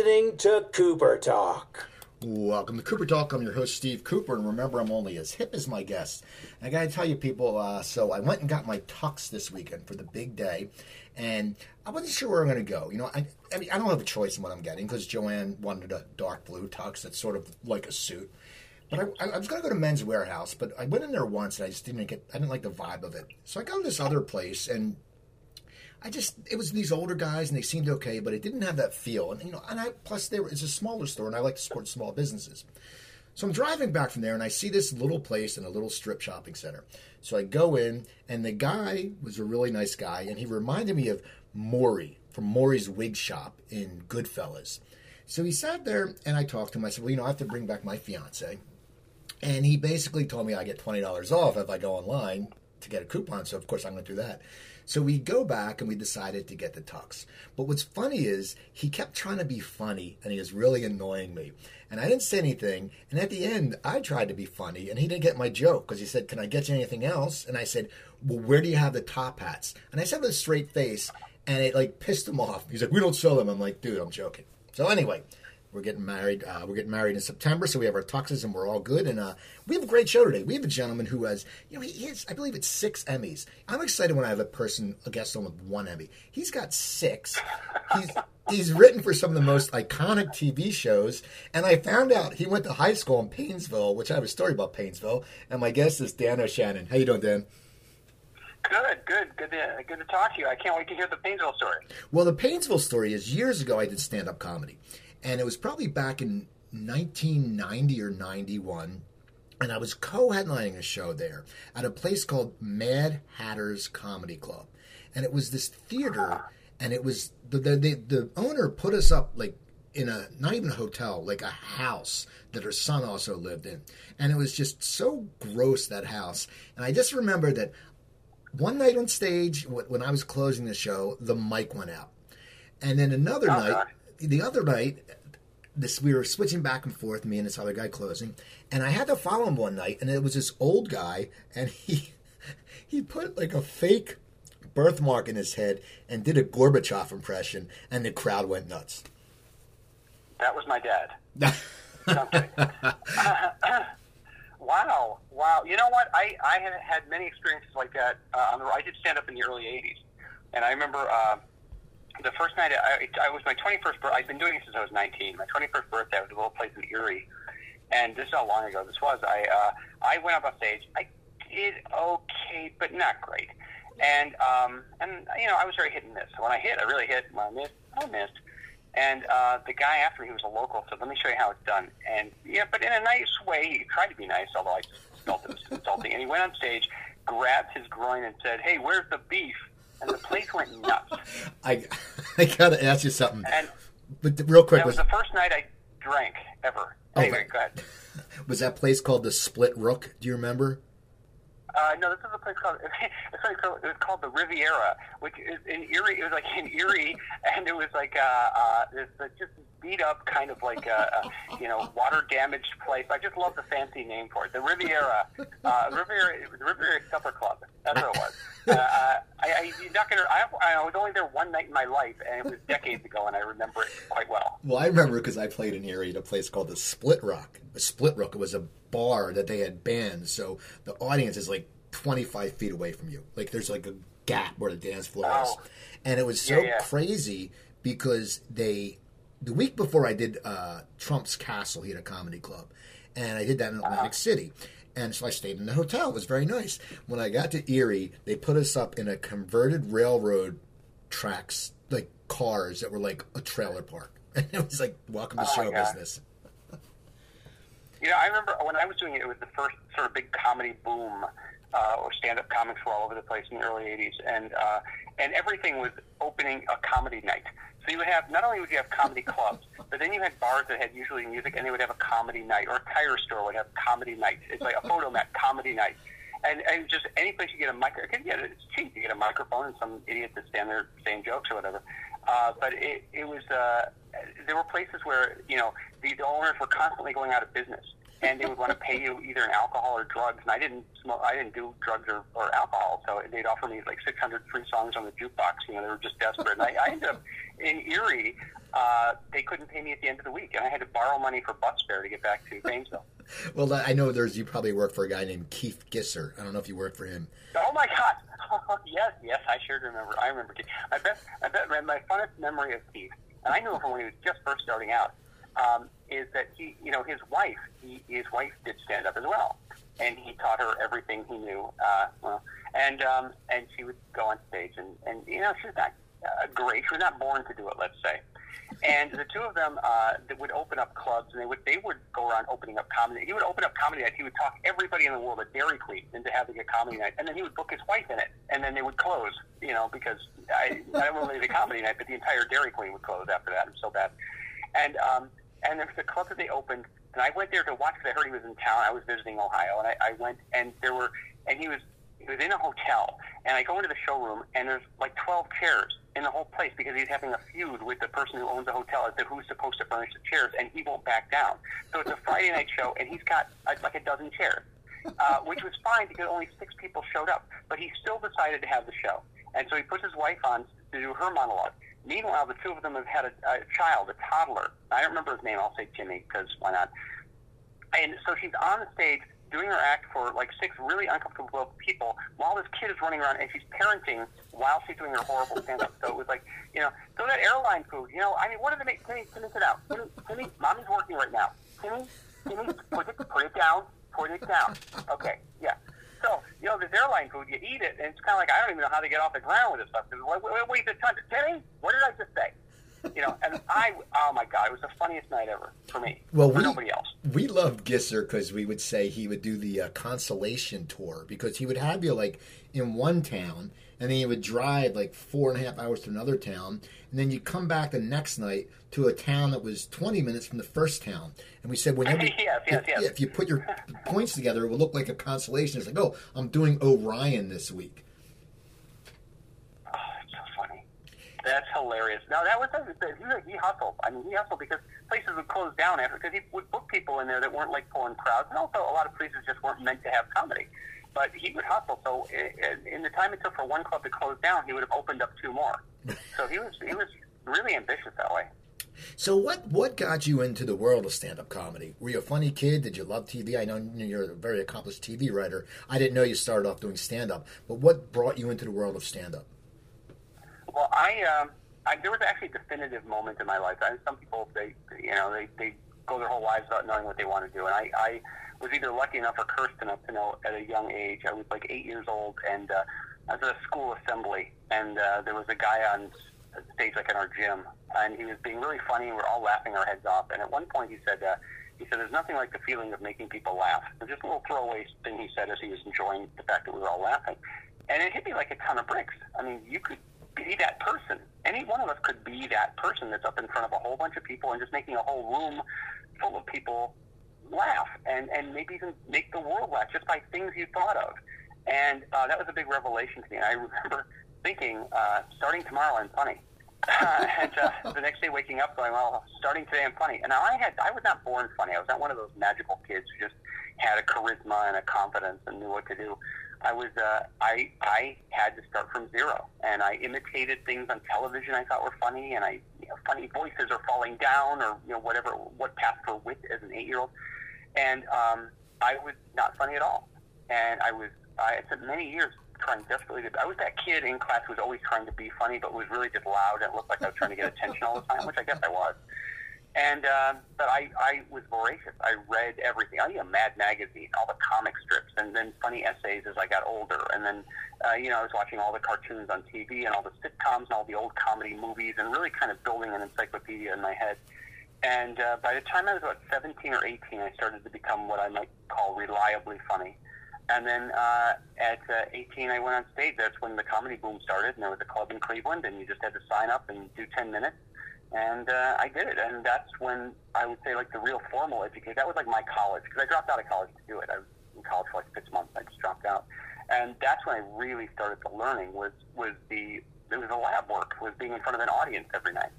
listening to Cooper Talk. Welcome to Cooper Talk. I'm your host, Steve Cooper, and remember, I'm only as hip as my guests. And I got to tell you, people, uh, so I went and got my tux this weekend for the big day, and I wasn't sure where I'm going to go. You know, I, I mean, I don't have a choice in what I'm getting because Joanne wanted a dark blue tux that's sort of like a suit. But I, I was going to go to Men's Wearhouse, but I went in there once and I just didn't get, I didn't like the vibe of it. So I go to this other place, and I just it was these older guys and they seemed okay, but it didn't have that feel. And you know, and I plus there it's a smaller store and I like to support small businesses. So I'm driving back from there and I see this little place in a little strip shopping center. So I go in and the guy was a really nice guy and he reminded me of Morrie from Morrie's Wig Shop in Goodfellas. So he sat there and I talked to him. I said, Well, you know, I have to bring back my fiance. And he basically told me I get twenty dollars off if I go online to get a coupon. So of course I'm going to do that. So we go back and we decided to get the tux. But what's funny is he kept trying to be funny and he was really annoying me. And I didn't say anything. And at the end, I tried to be funny and he didn't get my joke because he said, Can I get you anything else? And I said, Well, where do you have the top hats? And I said with a straight face and it like pissed him off. He's like, We don't sell them. I'm like, Dude, I'm joking. So anyway, we're getting married. Uh, we're getting married in September, so we have our tuxes and we're all good. And uh, we have a great show today. We have a gentleman who has, you know, he has, I believe it's six Emmys. I'm excited when I have a person, a guest on with one Emmy. He's got six. He's he's written for some of the most iconic TV shows. And I found out he went to high school in Painesville, which I have a story about Painesville. And my guest is Dan O'Shannon. How you doing, Dan? Good, good, good to good to talk to you. I can't wait to hear the Painesville story. Well, the Painesville story is years ago. I did stand up comedy, and it was probably back in 1990 or 91 and I was co-headlining a show there at a place called Mad Hatter's Comedy Club, and it was this theater, and it was the the the, the owner put us up like in a not even a hotel, like a house that her son also lived in, and it was just so gross that house, and I just remember that one night on stage when I was closing the show, the mic went out, and then another Oh, night, the other night this we were switching back and forth, me and this other guy closing, and I had to follow him one night, and it was this old guy, and he he put like a fake birthmark in his head and did a Gorbachev impression, and the crowd went nuts. That was my dad. Wow, wow. You know what? I I had had many experiences like that. Uh, on the, I did stand up in the early '80s, and I remember uh, the first night. I, I was my 21st. birthday. I've been doing it since I was 19. My 21st birthday. I was a little place in Erie, and this is how long ago this was. I uh, I went up on stage. I did okay, but not great. And um, and you know, I was very hit and miss. When I hit, I really hit. When I missed, I missed. And uh, the guy after me, he was a local, said, "Let me show you how it's done." And yeah, but in a nice way. He tried to be nice, although I just felt it was insulting. And he went on stage, grabbed his groin, and said, "Hey, where's the beef?" And the place went nuts. I I gotta ask you something, And but real quick that was was the first night I drank ever. Oh, Anyway, right. go ahead. was that place called the Split Rock? Do you remember? Uh, no, this is a place called it's called, it was called the Riviera, which is in Erie. It was like in Erie, and it was like uh, uh, this just beat up kind of like a, a you know water damaged place. I just love the fancy name for it, the Riviera, uh, Riviera, the Riviera Supper Club. That's what it was. Uh, uh, I, I, you're not gonna, I, I was only there one night in my life, and it was decades ago, and I remember it quite well. Well, I remember because I played in Erie at a place called the Split Rock. The Split Rock was a bar that they had bands, so the audience is like 25 feet away from you. Like there's like a gap where the dance floor is, Oh. and it was so Yeah, yeah. crazy because they the week before I did uh, Trump's Castle, he had a comedy club, and I did that in Atlantic City. And so I stayed in the hotel. It was very nice. When I got to Erie, they put us up in a converted railroad tracks, like cars that were like a trailer park. And it was like, welcome to Oh, show God. business. You know, I remember when I was doing it, it was the first sort of big comedy boom, uh, or stand-up comics were all over the place in the early '80s, and uh, and everything was opening a comedy night. So you would have not only would you have comedy clubs, but then you had bars that had usually music, and they would have a comedy night, or a tire store would have comedy night. It's like a Fotomat comedy night. And, and just any place you get a micro, cause get it's cheap. You get a microphone and some idiot to stand there saying jokes or whatever. Uh, but it, it was uh, there were places where you know the, the owners were constantly going out of business, and they would want to pay you either in alcohol or drugs. And I didn't smoke, I didn't do drugs or, or alcohol, so they'd offer me like 600 free songs on the jukebox. You know, they were just desperate. And I, I ended up in Erie. Uh, they couldn't pay me at the end of the week, and I had to borrow money for bus fare to get back to Gainesville. Well, I know there's you probably work for a guy named Keith Gisser. I don't know if you work for him. Oh my God! yes, yes, I sure remember. I remember Keith. I bet, I bet my funnest memory of Keith, and I knew him when he was just first starting out, um, is that he, you know, his wife, he, his wife did stand up as well, and he taught her everything he knew. Uh, well, and um, and she would go on stage, and and you know, she's not uh, great. She was not born to do it, let's say. And the two of them uh, that would open up clubs, and they would they would go around opening up comedy. He would open up comedy night. He would talk everybody in the world at Dairy Queen into having a comedy night, and then he would book his wife in it, and then they would close. You know, because I not only the comedy night, but the entire Dairy Queen would close after that. Was so bad. And um, and there was a club that they opened, and I went there to watch because I heard he was in town. I was visiting Ohio, and I, I went, and there were, and he was he was in a hotel, and I go into the showroom, and there's like 12 chairs in the whole place because he's having a feud with the person who owns the hotel as to who's supposed to furnish the chairs, and he won't back down. So it's a Friday night show, and he's got uh, like a dozen chairs, uh, which was fine because only six people showed up. But he still decided to have the show, and so he puts his wife on to do her monologue. Meanwhile, the two of them have had a, a child, a toddler. I don't remember his name. I'll say Jimmy because why not? And so she's on the stage doing her act for like six really uncomfortable people while this kid is running around and she's parenting while she's doing her horrible stand up. So it was like, you know, so that airline food, you know, I mean, what did they make? Timmy, Timmy, sit down. Timmy, Timmy, mommy's working right now. Timmy, Timmy, put it, put it down, put it down. Okay, yeah. So, you know, this airline food, you eat it, and it's kind of like, I don't even know how to get off the ground with this stuff. Wait, wait, wait, wait, Timmy, what did I just say? you know, and I, oh my god, it was the funniest night ever for me. Well, for we, nobody else. We loved Gisser because we would say he would do the uh, consolation tour because he would have you like in one town and then you would drive like four and a half hours to another town and then you'd come back the next night to a town that was 20 minutes from the first town. And we said, whenever yes, yes, if, yes. if you put your points together, it would look like a consolation. It's like, oh, I'm doing Orion this week. Oh, it's so funny. That's hilarious. No, that was he, he hustled. I mean, he hustled because places would close down after because he would book people in there that weren't like pulling crowds, and also a lot of places just weren't meant to have comedy. But he would hustle. So in, in the time it took for one club to close down, he would have opened up two more. So he was he was really ambitious that way. So what what got you into the world of stand up comedy? Were you a funny kid? Did you love TV? I know you're a very accomplished TV writer. I didn't know you started off doing stand up, but what brought you into the world of stand up? Well, I, um, I there was actually a definitive moment in my life. I, some people they you know they they go their whole lives without knowing what they want to do, and I, I was either lucky enough or cursed enough to know at a young age. I was like eight years old, and uh, I was at a school assembly, and uh, there was a guy on stage like in our gym, and he was being really funny, and we're all laughing our heads off. And at one point, he said, uh, "He said there's nothing like the feeling of making people laugh." It just a little throwaway thing he said as he was enjoying the fact that we were all laughing, and it hit me like a ton of bricks. I mean, you could be that person. Any one of us could be that person that's up in front of a whole bunch of people and just making a whole room full of people laugh and, and maybe even make the world laugh just by things you thought of. And uh, that was a big revelation to me. I remember thinking, uh, starting tomorrow, I'm funny. and uh, the next day, waking up, going, "Well, starting today, I'm funny." And I had, I was not born funny. I was not one of those magical kids who just had a charisma and a confidence and knew what to do. I was, uh, I, I had to start from zero, and I imitated things on television I thought were funny, and I, you know, funny voices are falling down, or you know, whatever, what path for wit as an eight-year-old, and um, I was not funny at all, and I was, I spent many years trying desperately to. I was that kid in class who was always trying to be funny, but was really just loud and looked like I was trying to get attention all the time, which I guess I was. And um, but I, I was voracious. I read everything. I read Mad Magazine, all the comic strips, and then funny essays as I got older. And then, uh, you know, I was watching all the cartoons on TV and all the sitcoms and all the old comedy movies, and really kind of building an encyclopedia in my head. And uh, by the time I was about 17 or 18, I started to become what I might call reliably funny. And then uh, at uh, 18, I went on stage. That's when the comedy boom started, and there was a club in Cleveland, and you just had to sign up and do 10 minutes. And uh, I did it, and that's when I would say like the real formal education. That was like my college because I dropped out of college to do it. I was in college for like six months. I just dropped out, and that's when I really started the learning. Was was the it was the lab work. Was being in front of an audience every night,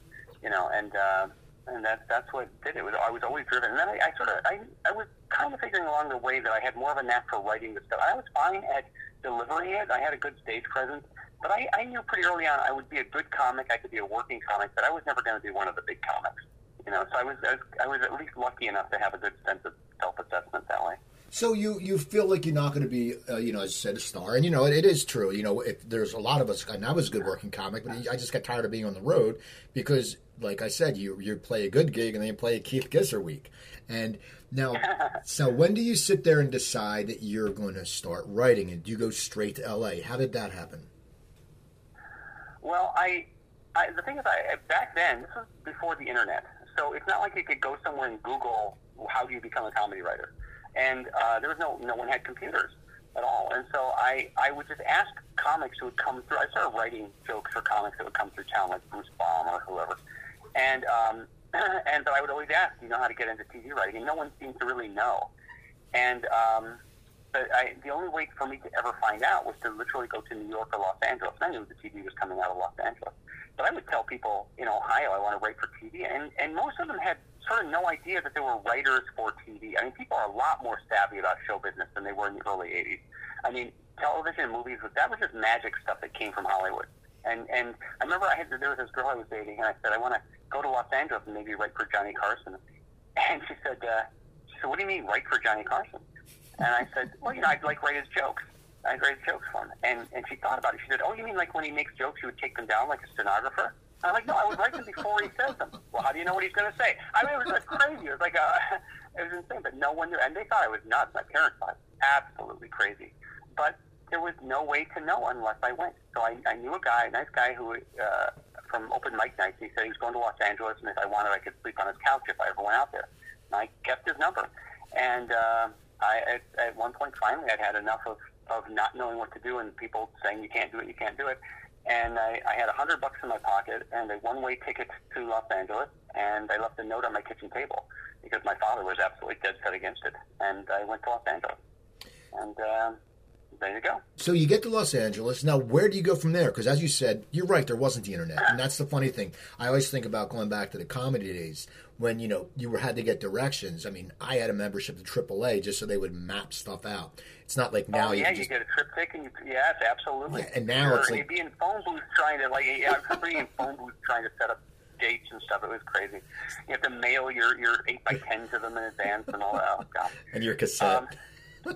you know, and uh, and that that's what did it. I was always driven, and then I, I sort of I I was kind of figuring along the way that I had more of a knack for writing the stuff. I was fine at delivering it. I had a good stage presence, but I, I knew pretty early on I would be a good comic. I could be a working comic, but I was never going to be one of the big comics. You know, so I was, I was I was at least lucky enough to have a good sense of self assessment that way. So you you feel like you're not going to be, uh, you know, as you said, a star, and you know it, it is true. You know, if there's a lot of us, and I was a good working comic, but I just got tired of being on the road because, like I said, you you play a good gig and then you play a Keith Gisser week, and now, so when do you sit there and decide that you're going to start writing, and do you go straight to L.A.? How did that happen? Well, I, I the thing is, I back then this was before the internet, so it's not like you could go somewhere and Google how do you become a comedy writer and uh, there was no no one had computers at all. And so I I would just ask comics who would come through. I started writing jokes for comics that would come through town, like Bruce Baum or whoever. And um, and but I would always ask, you know how to get into TV writing? And no one seemed to really know. And um, but I, the only way for me to ever find out was to literally go to New York or Los Angeles. And I knew the TV was coming out of Los Angeles. But I would tell people in Ohio I want to write for TV, and and most of them had sort of no idea that there were writers for TV. I mean, people are a lot more savvy about show business than they were in the early '80s. I mean, television, and movies, that was just magic stuff that came from Hollywood. And and I remember I had there was this girl I was dating, and I said I want to go to Los Angeles and maybe write for Johnny Carson. And she said, uh, she said, what do you mean write for Johnny Carson? And I said, well, you know, I'd like write his jokes. I'd write his jokes for him. And and she thought about it. She said, oh, you mean like when he makes jokes, you would take them down like a stenographer? I'm like, no, I would write them before he says them. Well, how do you know what he's going to say? I mean, it was like crazy. It was like a, it was insane, but no one knew, and they thought I was nuts. My parents thought absolutely crazy, but there was no way to know unless I went. So I, I knew a guy, a nice guy who uh, from open mic nights. He said he was going to Los Angeles, and if I wanted, I could sleep on his couch if I ever went out there. And I kept his number, and uh, I at, at one point finally I'd had enough of of not knowing what to do and people saying you can't do it, you can't do it and I, I had a hundred bucks in my pocket and a one-way ticket to Los Angeles, and I left a note on my kitchen table because my father was absolutely dead set against it, and I went to Los Angeles, and uh, there you go. So you get to Los Angeles. Now, where do you go from there? Because as you said, you're right, there wasn't the internet, and that's the funny thing. I always think about going back to the comedy days when you know you were had to get directions. I mean, I had a membership to AAA just so they would map stuff out. It's not like now oh, you yeah, can just you get a TripTik and you yes, absolutely. Yeah, and now it's like- you'd be in phone booths trying to like yeah, I remember being in phone booths trying to set up dates and stuff. It was crazy. You have to mail your your eight by ten to them in advance and all that. Oh, and your cassette. Um,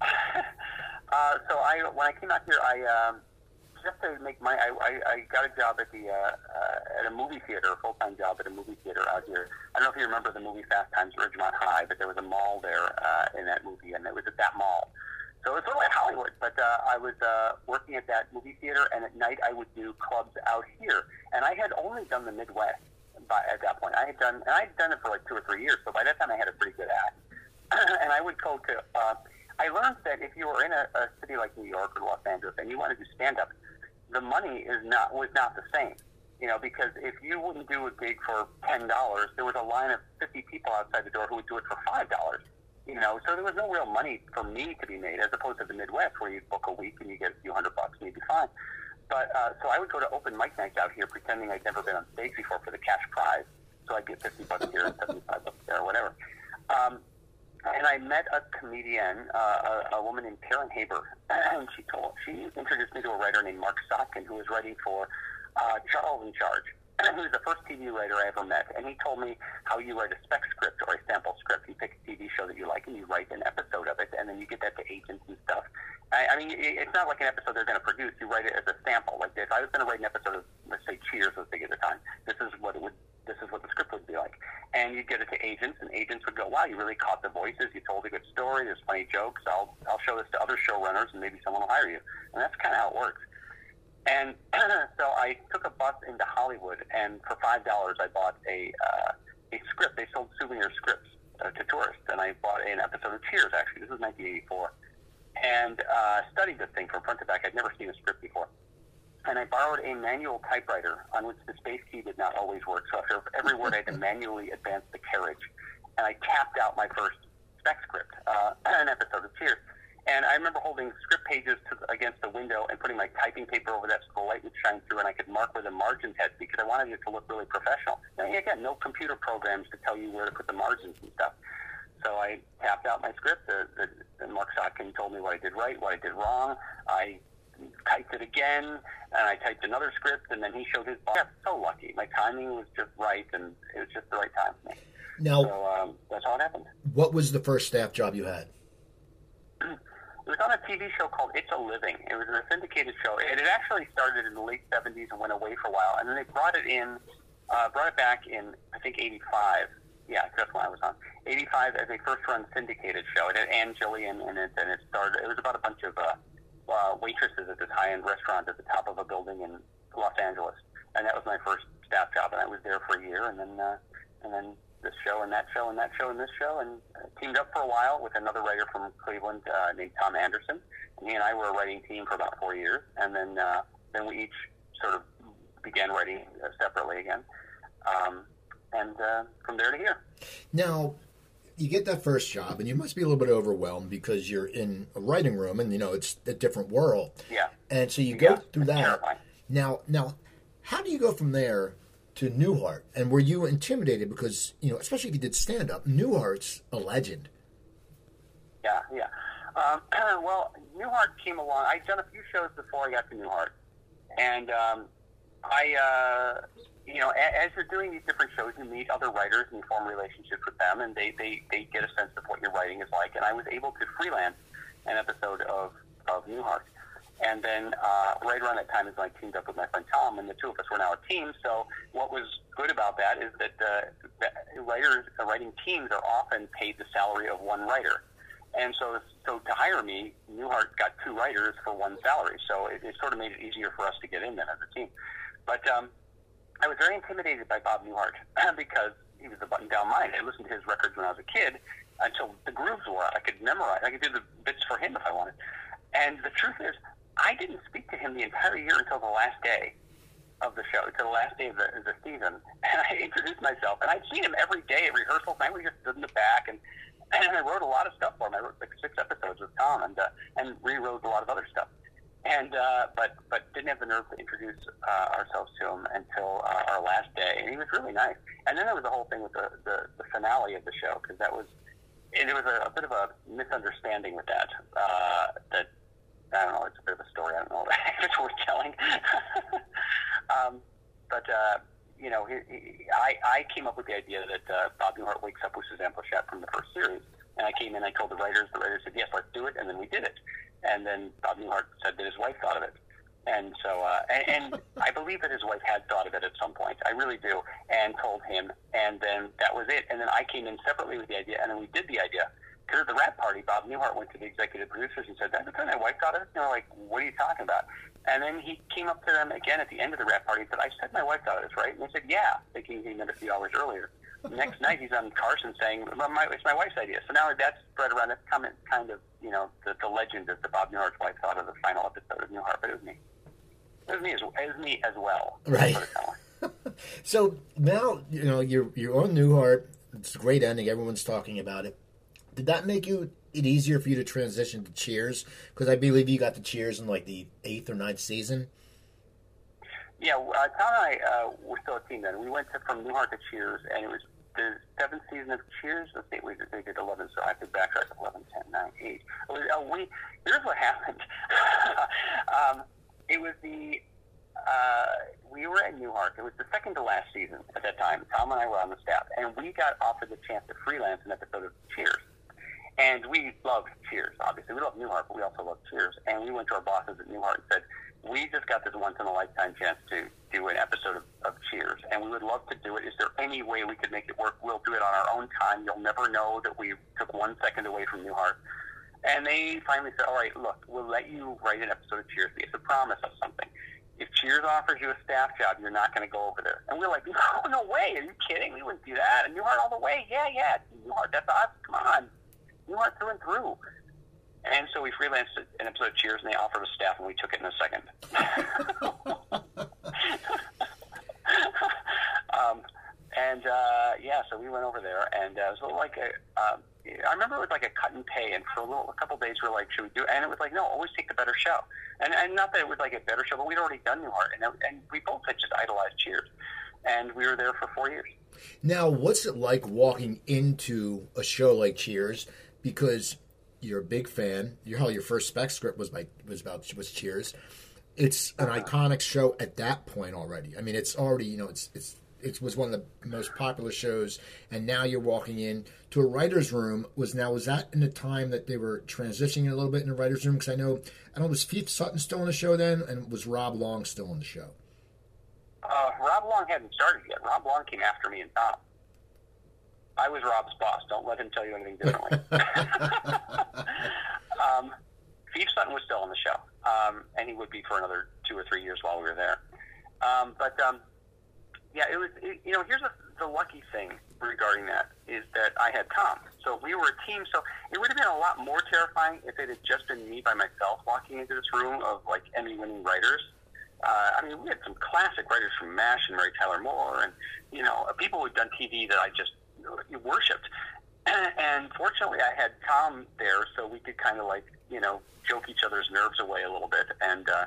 uh, so I when I came out here, I um, just to make my I, I, I got a job at the uh, uh, at a movie theater, a full time job at a movie theater out here. I don't know if you remember the movie Fast Times at Ridgemont High, but there was a mall there uh, in that movie, and it was at that mall. So it was sort of like Hollywood, but uh, I was uh, working at that movie theater, and at night I would do clubs out here. And I had only done the Midwest by, at that point. I had done, and I had done it for like two or three years. So by that time, I had a pretty good act. and I would go to. Uh, I learned that if you were in a, a city like New York or Los Angeles and you wanted to do stand up, the money is not was not the same. You know, because if you wouldn't do a gig for ten dollars, there was a line of fifty people outside the door who would do it for five dollars. You know, so there was no real money for me to be made, as opposed to the Midwest, where you book a week and you get a few hundred bucks and you'd be fine. But uh, so I would go to open mic nights out here, pretending I'd never been on stage before for the cash prize. So I'd get fifty bucks here and seventy-five bucks there, or whatever. Um, and I met a comedian, uh, a, a woman named Karen Haber, and she told she introduced me to a writer named Marc Sotkin, who was writing for uh, Charles in Charge. He was the first TV writer I ever met, and he told me how you write a spec script or a sample script. You pick a TV show that you like, and you write an episode of it, and then you get that to agents and stuff. I, I mean, it- it's not like an episode they're going to produce. You write it as a sample. Like if I was going to write an episode of, let's say, Cheers was big at the time. This is what it would. This is what the script would be like, and you'd get it to agents, and agents would go, "Wow, you really caught the voices. You told a good story. There's funny jokes. I'll I'll show this to other showrunners, and maybe someone will hire you." And that's kind of how it works. And so I took a bus into Hollywood, and for five dollars, I bought a uh, a script. They sold souvenir scripts uh, to tourists, and I bought an episode of Cheers. Actually, this was 1984, and uh, studied this thing from front to back. I'd never seen a script before, and I borrowed a manual typewriter on which the space key did not always work. So after every word, I had to manually advance the carriage, and I tapped out my first spec script, uh, an episode of Cheers. And I remember holding script pages to, against the window and putting my typing paper over that so the light would shine through and I could mark where the margins had to be because I wanted it to look really professional. Now, again, no computer programs to tell you where to put the margins and stuff. So I tapped out my script. The, the, the Marc Sotkin told me what I did right, what I did wrong. I typed it again, and I typed another script, and then he showed his boss. So lucky. My timing was just right, and it was just the right time for me. Now, So um, that's how it happened. what was the first staff job you had? It was on a TV show called It's a Living. It was a syndicated show. It had actually started in the late 70s and went away for a while, and then they brought it in, uh, brought it back in, I think, 85. Yeah, that's when I was on. 85 as a first-run syndicated show. It had Ann Jillian in it, and it started, it was about a bunch of uh, uh, waitresses at this high-end restaurant at the top of a building in Los Angeles. And that was my first staff job, and I was there for a year, and then, uh, and then this show and that show and that show and this show, and uh, teamed up for a while with another writer from Cleveland uh, named Tom Anderson. And he and I were a writing team for about four years, and then uh, then we each sort of began writing uh, separately again, um, and uh, from there to here. Now, you get that first job, and you must be a little bit overwhelmed because you're in a writing room, and you know it's a different world. Yeah, And so you go Yeah, through that. terrifying. Now, now, how do you go from there to Newhart? And were you intimidated because you know, especially if you did stand up, Newhart's a legend. yeah, yeah. Um, well, Newhart came along. I'd done a few shows before I got to Newhart, and um, I, uh, you know, as you're doing these different shows, you meet other writers and form relationships with them, and they, they, they get a sense of what your writing is like. And I was able to freelance an episode of, of Newhart. And then uh, right around that time is when I teamed up with my friend Tom, and the two of us were now a team. So what was good about that is that, uh, that writers, uh, writing teams are often paid the salary of one writer. And so, so to hire me, Newhart got two writers for one salary. So it, it sort of made it easier for us to get in then as a team. But um, I was very intimidated by Bob Newhart because he was a button-down mind. I listened to his records when I was a kid until the grooves were. I could memorize. I could do the bits for him if I wanted. And the truth is, I didn't speak to him the entire year until the last day of the show, until the last day of the, of the season. And I introduced myself, and I'd seen him every day at rehearsals. And I would just stood in the back, and and I wrote a lot of stuff for him. I wrote like six episodes with Tom, and uh, and rewrote a lot of other stuff. And uh, but but didn't have the nerve to introduce uh, ourselves to him until uh, our last day, and he was really nice. And then there was the whole thing with the the, the finale of the show because that was and there was a, a bit of a misunderstanding with that. Uh, that I don't know. It's a bit of a story. I don't know if it's worth telling. um, but uh, you know, he, he, I I came up with the idea that uh, Bob Newhart wakes up with Suzanne Pleshette from the first series, and I came in. I told the writers. The writers said, "Yes, let's do it," and then we did it. And then Bob Newhart said that his wife thought of it. And so, uh, and, and I believe that his wife had thought of it at some point. I really do, and told him. And then that was it. And then I came in separately with the idea, and then we did the idea. Because at the wrap party, Bob Newhart went to the executive producers and said, "That's the time my wife thought of it." And they're like, "What are you talking about?" And then he came up to them again at the end of the wrap party and said, "I said my wife thought of this, right?" And they said, "Yeah," thinking he meant a few hours earlier. Next night, he's on Carson saying, well, my, "It's my wife's idea." So now that's spread around. That's comment, kind of, you know, the, the legend that the Bob Newhart's wife thought of the final episode of Newhart, but it was me. It was me as, it was me as well. Right. Put it that way. So now you know you're you're on Newhart. It's a great ending. Everyone's talking about it. Did that make you it easier for you to transition to Cheers? Because I believe you got the Cheers in like the eighth or ninth season. Yeah, uh, Tom and I uh, were still a team then. We went to, from Newhart to Cheers, and it was the seventh season of Cheers. Let's see, we did, they did 11, so I to backtrack 11, 10, 9, 8. It was, uh, we, here's what happened. um, it was the, uh, we were at Newhart. It was the second to last season at that time. Tom and I were on the staff, and we got offered the chance to freelance an episode of Cheers. And we loved Cheers, obviously. We love Newhart, but we also love Cheers. And we went to our bosses at Newhart and said, we just got this once in a lifetime chance to do an episode of, of Cheers, and we would love to do it. Is there any way we could make it work? We'll do it on our own time. You'll never know that we took one second away from Newhart. And they finally said, all right, look, we'll let you write an episode of Cheers, you have promise us something. If Cheers offers you a staff job, you're not going to go over there. And we're like, no, no way. Are you kidding? We wouldn't do that. And Newhart all the way. Yeah, yeah. Newhart, that's us. Come on. Newhart through and through. And so we freelanced an episode of Cheers, and they offered us staff, and we took it in a second. um, And uh, yeah, so we went over there, and uh, it was a little like a. Uh, I remember it was like a cut and pay, and for a little, a couple days we were like, should we do? it? And it was like, no, always take the better show. And and not that it was like a better show, but we'd already done Newhart, and and we both had just idolized Cheers, and we were there for four years. Now, what's it like walking into a show like Cheers? Because you're a big fan. Your hell, your first spec script was by was about was Cheers. It's an iconic show at that point already. I mean, it's already you know it's it's it was one of the most popular shows, and now you're walking in to a writer's room. Was now was that in the time that they were transitioning a little bit in the writer's room? Because I know I don't know was Keith Sutton still in the show then, and was Rob Long still in the show? Uh, Rob Long hadn't started yet. Rob Long came after me and Tom. I was Rob's boss. Don't let him tell you anything differently. um, Steve Sutton was still on the show, um, and he would be for another two or three years while we were there. Um, but um, yeah, it was. It, you know, here's a, the lucky thing regarding that is that I had Tom. So we were a team. So it would have been a lot more terrifying if it had just been me by myself walking into this room of like Emmy-winning writers. Uh, I mean, we had some classic writers from MASH and Mary Tyler Moore, and you know, people who'd done TV that I just worshipped. And fortunately, I had Tom there, so we could kind of like you know joke each other's nerves away a little bit, and uh,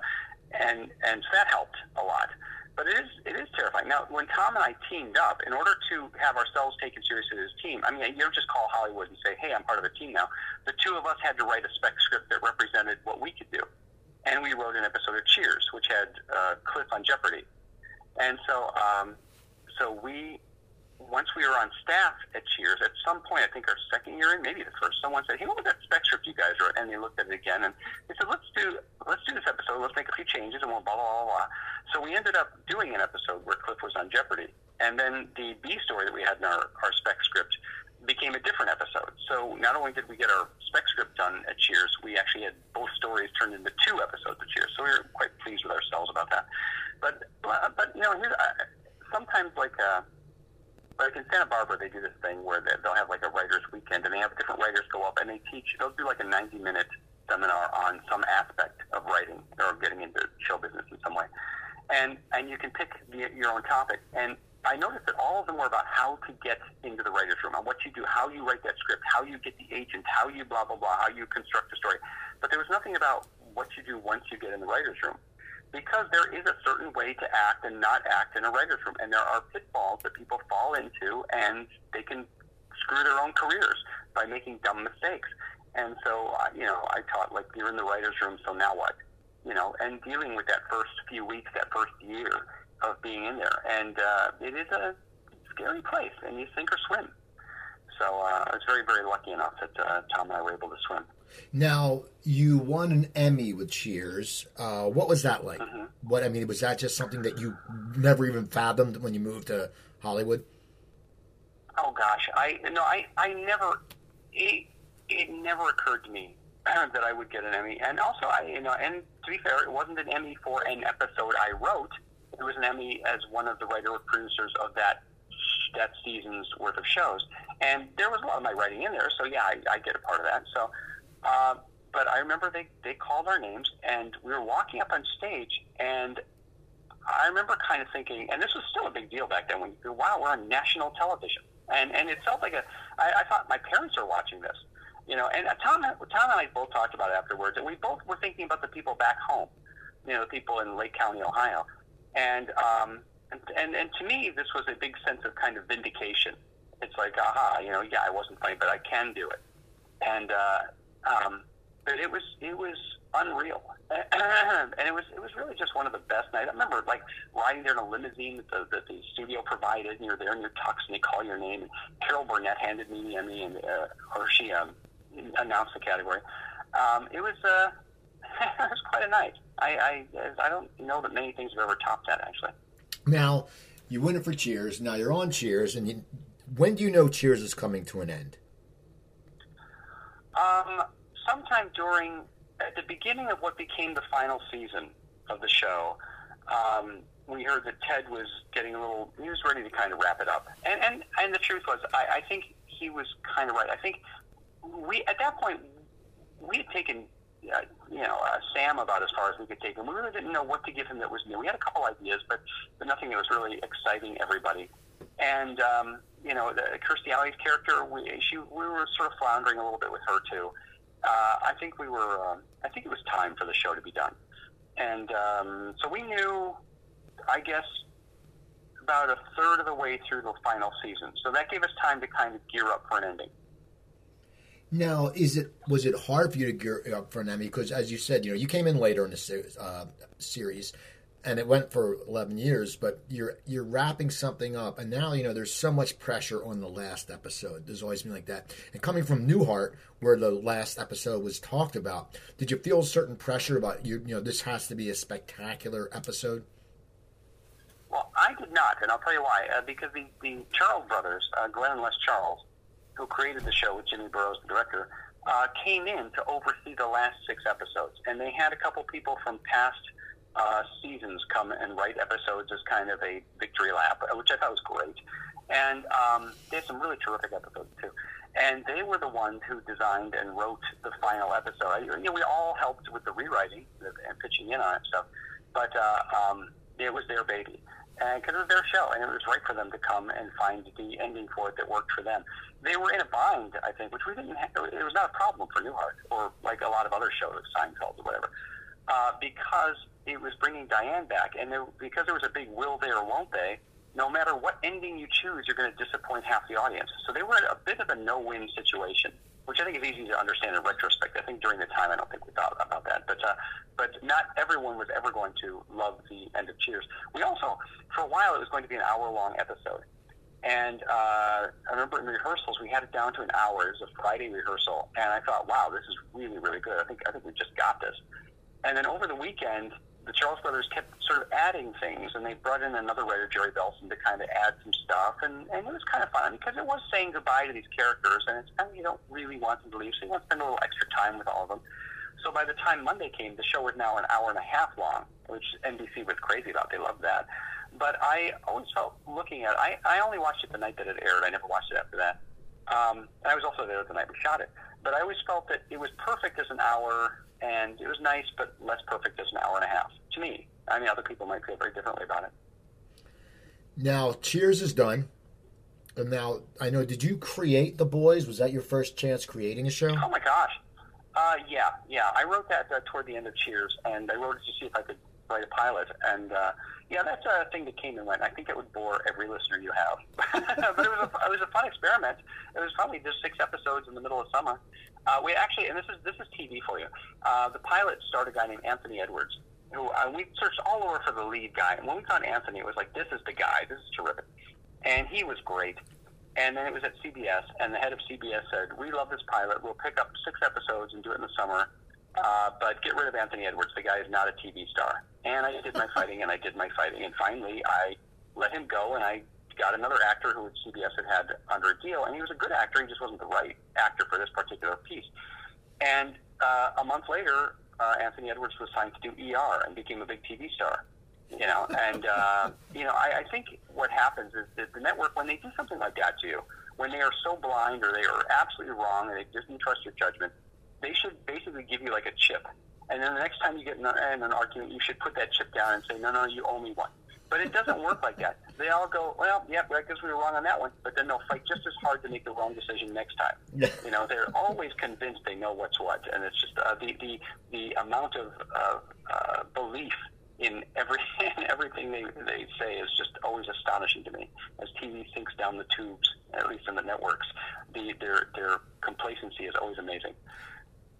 and and that helped a lot. But it is it is terrifying. Now, when Tom and I teamed up, in order to have ourselves taken seriously as a team, I mean, you don't just call Hollywood and say, "Hey, I'm part of a team now." The two of us had to write a spec script that represented what we could do, and we wrote an episode of Cheers, which had uh, Cliff on Jeopardy, and so um, so we once we were on staff at Cheers, at some point, I think our second year in, maybe the first, someone said, "Hey, what was that spec script you guys wrote?" And they looked at it again, and they said, "Let's do let's do this episode. Let's make a few changes, and we'll blah blah blah blah." So we ended up doing an episode where Cliff was on Jeopardy, and then the B story that we had in our our spec script became a different episode. So not only did we get our spec script done at Cheers, we actually had both stories turned into two episodes of Cheers. So we were quite pleased with ourselves about that. But but you know, here's, uh, sometimes like. Uh, like in Santa Barbara, they do this thing where they, they'll have like a writers' weekend, and they have different writers go up and they teach. They'll do like a ninety-minute seminar on some aspect of writing or getting into show business in some way, and and you can pick the, your own topic. And I noticed that all of them were about how to get into the writers' room, on what you do, how you write that script, how you get the agent, how you blah blah blah, how you construct a story. But there was nothing about what you do once you get in the writers' room because there is a certain way to act and not act in a writer's room. And there are pitfalls that people fall into, and they can screw their own careers by making dumb mistakes. And so, you know, I taught, like, you're in the writer's room, so now what? You know, and dealing with that first few weeks, that first year of being in there. And uh, it is a scary place, and you sink or swim. So uh, I was very, very lucky enough that uh, Tom and I were able to swim. Now you won an Emmy with Cheers. Uh, what was that like? Mhm. What I mean, was that just something that you never even fathomed when you moved to Hollywood? Oh gosh, I no, I I never it it never occurred to me that I would get an Emmy, and also I you know, and to be fair, it wasn't an Emmy for an episode I wrote. It was an Emmy as one of the writer or producers of that that season's worth of shows, and there was a lot of my writing in there. So yeah, I, I get a part of that. So, uh, but I remember they they called our names, and we were walking up on stage, and I remember kind of thinking, and this was still a big deal back then. When you, wow, we're on national television, and and it felt like a. I, I thought my parents are watching this, you know. And uh, Tom, Tom and I both talked about it afterwards, and we both were thinking about the people back home, you know, the people in Lake County, Ohio, and um, and and, and to me, this was a big sense of kind of vindication. It's like, aha, you know, yeah, I wasn't funny, but I can do it, and uh, um, but it was it was unreal, and it was it was really just one of the best nights. I remember like riding there in a limousine that the, that the studio provided, and you're there in your tux, and they call your name. And Carol Burnett handed me the Emmy, and uh, or she um, announced the category. Um, it was uh, it was quite a night. I, I I don't know that many things have ever topped that actually. Now you win it for Cheers. Now you're on Cheers, and you, when do you know Cheers is coming to an end? Um, sometime during at the beginning of what became the final season of the show, um, we heard that Ted was getting a little. He was ready to kind of wrap it up, and and and the truth was, I, I think he was kind of right. I think we at that point we had taken. Uh, you know, uh, Sam about as far as we could take him. We really didn't know what to give him that was new. We had a couple ideas, but, but nothing that was really exciting everybody. and um, you know, Kirstie Alley's character, we she we were sort of floundering a little bit with her too. I think we were. Um, I think it was time for the show to be done, and um, so we knew. I guess about a third of the way through the final season, so that gave us time to kind of gear up for an ending. Now, is it was it hard for you to gear up for an Emmy? Because as you said, you know, you came in later in the uh, series and it went for 11 years but you're you're wrapping something up and now you know there's so much pressure on the last episode. There's always been like that. And coming from newhart where the last episode was talked about did you feel a certain pressure about you you know this has to be a spectacular episode? Well i did not and i'll tell you why. Uh, because the, the charles brothers uh, glenn and les charles who created the show with jimmy burrows the director uh, came in to oversee the last six episodes and they had a couple people from past uh, seasons come and write episodes as kind of a victory lap, uh, which I thought was great. And um, they had some really terrific episodes too. And they were the ones who designed and wrote the final episode. You know, we all helped with the rewriting and pitching in on it stuff, but uh, um, it was their baby. And because it was their show, and it was right for them to come and find the ending for it that worked for them. They were in a bind, I think, which we didn't. Have, it was not a problem for Newhart or like a lot of other shows, Seinfeld or whatever, uh, because it was bringing Diane back, and there, because there was a big will they or won't they, no matter what ending you choose, you're going to disappoint half the audience. So they were in a bit of a no-win situation, which I think is easy to understand in retrospect. I think during the time, I don't think we thought about that, but uh, but not everyone was ever going to love the end of Cheers. We also, for a while, it was going to be an hour-long episode. And uh, I remember in rehearsals, we had it down to an hour. It was a Friday rehearsal, and I thought, "Wow, this is really, really good. I think I think we just got this." And then over the weekend, the Charles brothers kept sort of adding things, and they brought in another writer, Jerry Belson, to kind of add some stuff, and, and it was kind of fun because it was saying goodbye to these characters, and it's kind of you don't really want them to leave, so you want to spend a little extra time with all of them. So by the time Monday came, the show was now an hour and a half long, which NBC was crazy about. They loved that. But I always felt looking at it, I, I only watched it the night that it aired. I never watched it after that. Um, and I was also there the night we shot it. But I always felt that it was perfect as an hour and it was nice, but less perfect as an hour and a half to me. I mean, other people might feel very differently about it. Now, Cheers is done. And now, I know, did you create The Boys? Was that your first chance creating a show? Oh, my gosh. Uh, yeah, yeah. I wrote that uh, toward the end of Cheers, and I wrote it to see if I could write a pilot. And uh, yeah, that's a thing that came and went. I think it would bore every listener you have, but it was a, it was a fun experiment. It was probably just six episodes in the middle of summer. Uh, we actually, and this is this is TV for you. Uh, the pilot starred a guy named Anthony Edwards, who uh, we searched all over for the lead guy. And when we found Anthony, it was like, this is the guy. This is terrific, and he was great. And then it was at CBS, and the head of CBS said, "We love this pilot. We'll pick up six episodes and do it in the summer." Uh, but get rid of Anthony Edwards. The guy is not a TV star. And I did my fighting, and I did my fighting, and finally I let him go, and I got another actor who CBS had had under a deal, and he was a good actor. He just wasn't the right actor for this particular piece. And uh, a month later, uh, Anthony Edwards was signed to do ER and became a big TV star. You know, and uh, you know, I, I think what happens is that the network, when they do something like that to you, when they are so blind or they are absolutely wrong and they just don't trust your judgment, they should basically give you like a chip. And then the next time you get in an argument, you should put that chip down and say, no, no, you owe me one. But it doesn't work like that. They all go, well, yeah, I guess we were wrong on that one. But then they'll fight just as hard to make the wrong decision next time. you know, they're always convinced they know what's what, and it's just uh, the the the amount of uh, uh, belief in every in everything they they say is just always astonishing to me. As TV sinks down the tubes, at least in the networks, the their their complacency is always amazing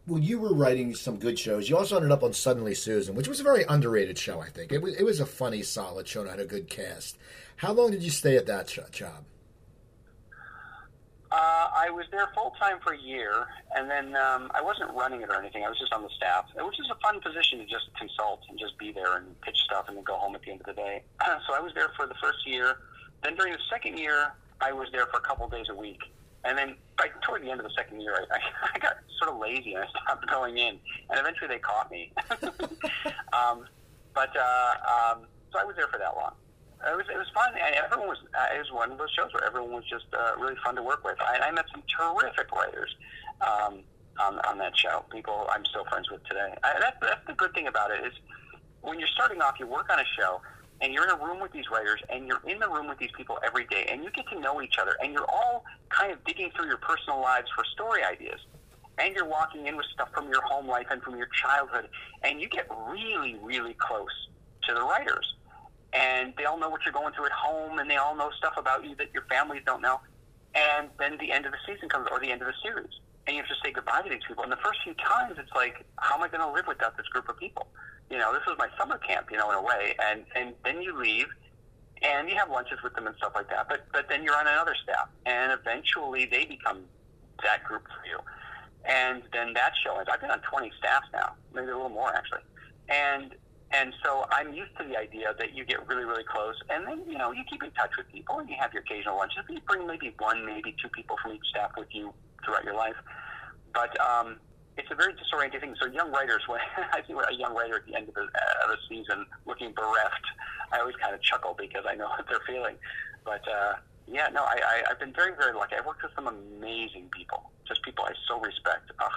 well, you were writing some good shows. You also ended up on Suddenly Susan, which was a very underrated show. I think it was. It was a funny, solid show and had a good cast. How long did you stay at that job? Uh, I was there full time for a year, and then um, I wasn't running it or anything. I was just on the staff, which is a fun position to just consult and just be there and pitch stuff and then go home at the end of the day. so I was there for the first year. Then during the second year, I was there for a couple days a week. And then by toward the end of the second year, I, I got sort of lazy and I stopped going in. And eventually they caught me. um, but uh, um, so I was there for that long. It was it was fun. And everyone was uh, it was one of those shows where everyone was just uh, really fun to work with. I, I met some terrific writers um, on on that show. People I'm still friends with today. I, that's that's the good thing about it is when you're starting off, you work on a show and you're in a room with these writers, and you're in the room with these people every day, and you get to know each other, and you're all kind of digging through your personal lives for story ideas, and you're walking in with stuff from your home life and from your childhood, and you get really, really close to the writers, and they all know what you're going through at home, and they all know stuff about you that your families don't know, and then the end of the season comes, or the end of the series, and you have to say goodbye to these people, and the first few times, it's like, how am I going to live without this group of people? you know, this was my summer camp, you know, in a way. And and then you leave, and you have lunches with them and stuff like that. But but then you're on another staff, and eventually they become that group for you. And then that show ends. I've been on 20 staffs now, maybe a little more actually. And and so I'm used to the idea that you get really, really close, and then you know you keep in touch with people, and you have your occasional lunches. You bring maybe one, maybe two people from each staff with you throughout your life. But um, it's a very disorienting thing. So young writers, when I see a young writer at the end of uh, of the season looking bereft, I always kind of chuckle because I know what they're feeling. But uh, yeah, no, I, I, I've been very, very lucky. I've worked with some amazing people, just people I so respect. Ugh,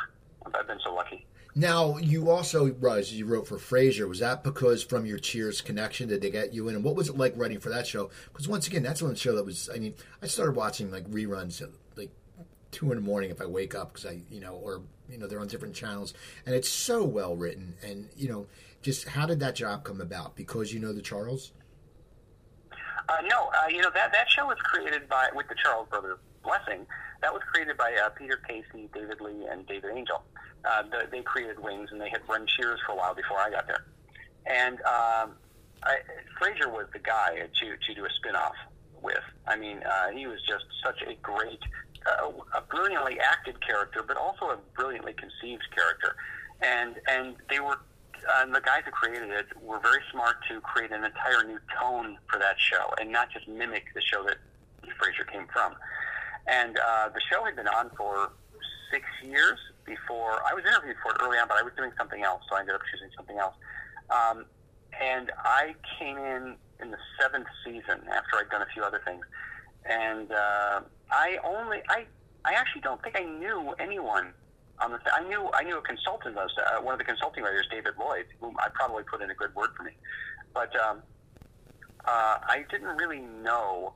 I've been so lucky. Now, you also, Ruz, you wrote for Frasier. Was that because from your Cheers connection did they get you in? And what was it like writing for that show? Because once again, that's one show that was, I mean, I started watching like reruns two in the morning if I wake up because I, you know, or you know they're on different channels, and it's so well written. And you know, just how did that job come about? Because you know the Charles. Uh, no, uh, you know that that show was created by with the Charles brothers' blessing. That was created by uh, Peter Casey, David Lee, and David Angell. Uh, the, they created Wings, and they had run Cheers for a while before I got there. And um, I, Frasier was the guy to to do a spinoff with. I mean, uh, he was just such a great a, a brilliantly acted character, but also a brilliantly conceived character. And and they were uh, the guys who created it were very smart to create an entire new tone for that show, and not just mimic the show that Frasier came from. And uh, the show had been on for six years before I was interviewed for it early on, but I was doing something else, so I ended up choosing something else. Um, and I came in in the seventh season after I'd done a few other things, and uh, I only I I actually don't think I knew anyone on the. I knew I knew a consultant was uh, one of the consulting writers, David Lloyd, whom I probably put in a good word for me, but um, uh, I didn't really know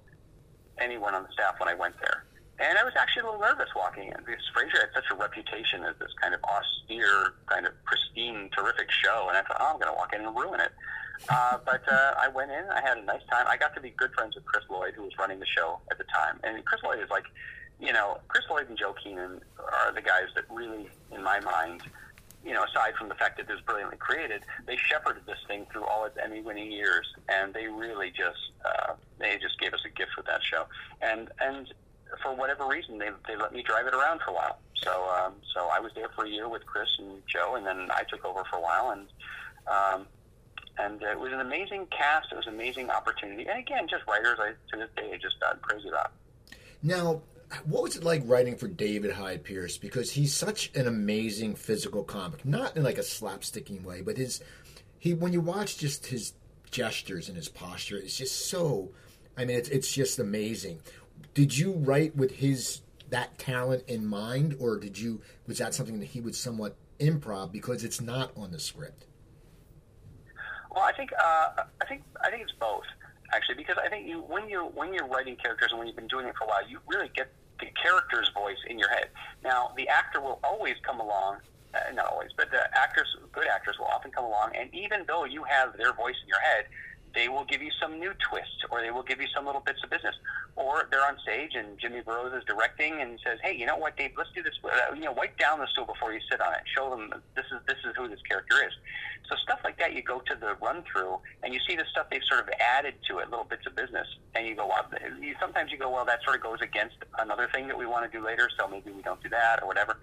anyone on the staff when I went there. And I was actually a little nervous walking in because Frasier had such a reputation as this kind of austere, kind of pristine, terrific show. And I thought, oh, I'm going to walk in and ruin it. Uh, but uh, I went in. I had a nice time. I got to be good friends with Chris Lloyd, who was running the show at the time. And Chris Lloyd is like, you know, Chris Lloyd and Joe Keenan are the guys that really, in my mind, you know, aside from the fact that it was brilliantly created, they shepherded this thing through all its Emmy-winning years, and they really just uh, they just gave us a gift with that show. And and for whatever reason, they they let me drive it around for a while. So um, so I was there for a year with Chris and Joe, and then I took over for a while, and um, and uh, it was an amazing cast. It was an amazing opportunity, and again, just writers I to this day just I'm crazy about. Now, what was it like writing for David Hyde Pierce? Because he's such an amazing physical comic, not in like a slapsticking way, but his he when you watch just his gestures and his posture, it's just so. I mean, it's it's just amazing. Did you write with his that talent in mind, or did you was that something that he would somewhat improv because it's not on the script? Well, I think uh, I think I think it's both actually because I think you when you when you're writing characters and when you've been doing it for a while, you really get the character's voice in your head. Now, the actor will always come along. Uh, not always, but the actors, good actors, will often come along, and even though you have their voice in your head, they will give you some new twist, or they will give you some little bits of business. Or they're on stage and Jimmy Burrows is directing and says, "Hey, you know what, Dave? Let's do this. Uh, you know, wipe down the stool before you sit on it. Show them this is this is who this character is." So stuff like that, you go to the run through and you see the stuff they've sort of added to it, little bits of business, and you go, "Well," you, sometimes you go, "Well, that sort of goes against another thing that we want to do later, so maybe we don't do that or whatever."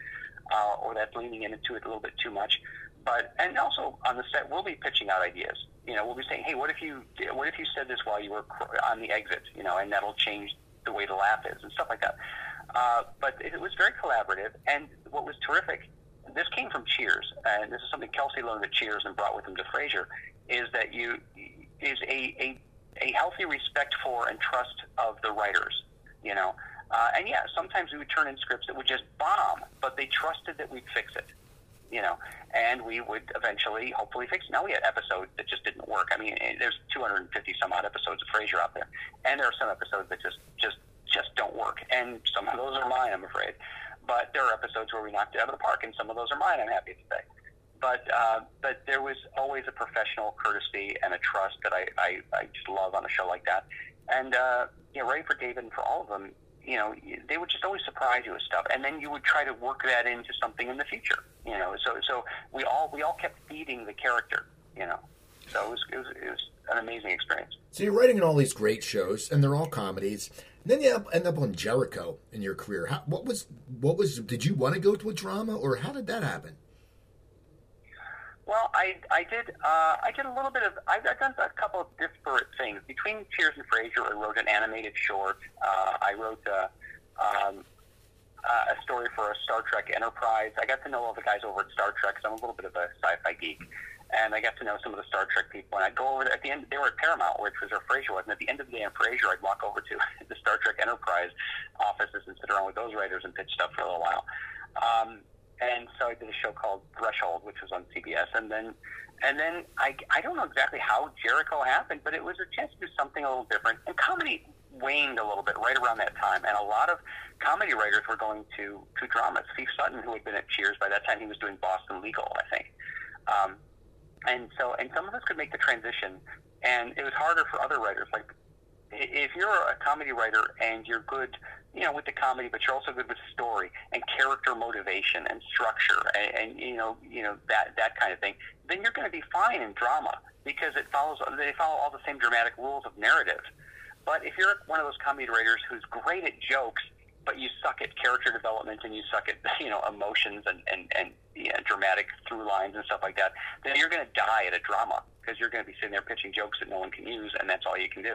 Uh, or that's leaning into it a little bit too much. But and also on the set, we'll be pitching out ideas. You know, we'll be saying, hey, what if you what if you said this while you were on the exit? You know, and that'll change the way the laugh is and stuff like that. Uh, but it was very collaborative, and what was terrific. This came from Cheers, and this is something Kelsey learned at Cheers and brought with him to Frasier. Is that you is a a, a healthy respect for and trust of the writers. You know, uh, and yeah, sometimes we would turn in scripts that would just bomb, but they trusted that we'd fix it you know, and we would eventually, hopefully, fix. It. Now we had episodes that just didn't work. I mean, eh, there's 250 some odd episodes of Frasier out there, and there are some episodes that just just just don't work, and some of those are mine, I'm afraid. But there are episodes where we knocked it out of the park, and some of those are mine. I'm happy to say. But uh, but there was always a professional courtesy and a trust that I, I, I just love on a show like that. And uh, you know, Ray for David and for all of them, you know, they would just always surprise you with stuff, and then you would try to work that into something in the future. You know, so so we all we all kept feeding the character. You know, so it was it was, it was an amazing experience. So you're writing in all these great shows, and they're all comedies. And then you end up on Jericho in your career. How, what was what was? Did you want to go to a drama, or how did that happen? Well, I I did uh, I did a little bit of I've, I've done a couple of disparate things between Cheers and Frasier. I wrote an animated short. Uh, I wrote a, um, uh, a story for a Star Trek Enterprise. I got to know all the guys over at Star Trek. Cause I'm a little bit of a sci-fi geek, and I got to know some of the Star Trek people. And I'd go over at the end. They were at Paramount, which was where Frasier was. And at the end of the day on Frasier, I'd walk over to the Star Trek Enterprise offices and sit around with those writers and pitch stuff for a little while. Um, and so I did a show called Threshold, which was on CBS, and then and then I I don't know exactly how Jericho happened, but it was a chance to do something a little different. And comedy waned a little bit right around that time, and a lot of comedy writers were going to to dramas. Steve Sutton, who had been at Cheers by that time, he was doing Boston Legal, I think. Um, and so, and some of us could make the transition, and it was harder for other writers. Like, if you're a comedy writer and you're good you know, with the comedy, but you're also good with story and character motivation and structure and, and you know, you know that that kind of thing. Then you're going to be fine in drama because it follows. They follow all the same dramatic rules of narrative. But if you're one of those comedy writers who's great at jokes, but you suck at character development and you suck at you know emotions and and and you know, dramatic through lines and stuff like that, then you're going to die at a drama because you're going to be sitting there pitching jokes that no one can use, and that's all you can do.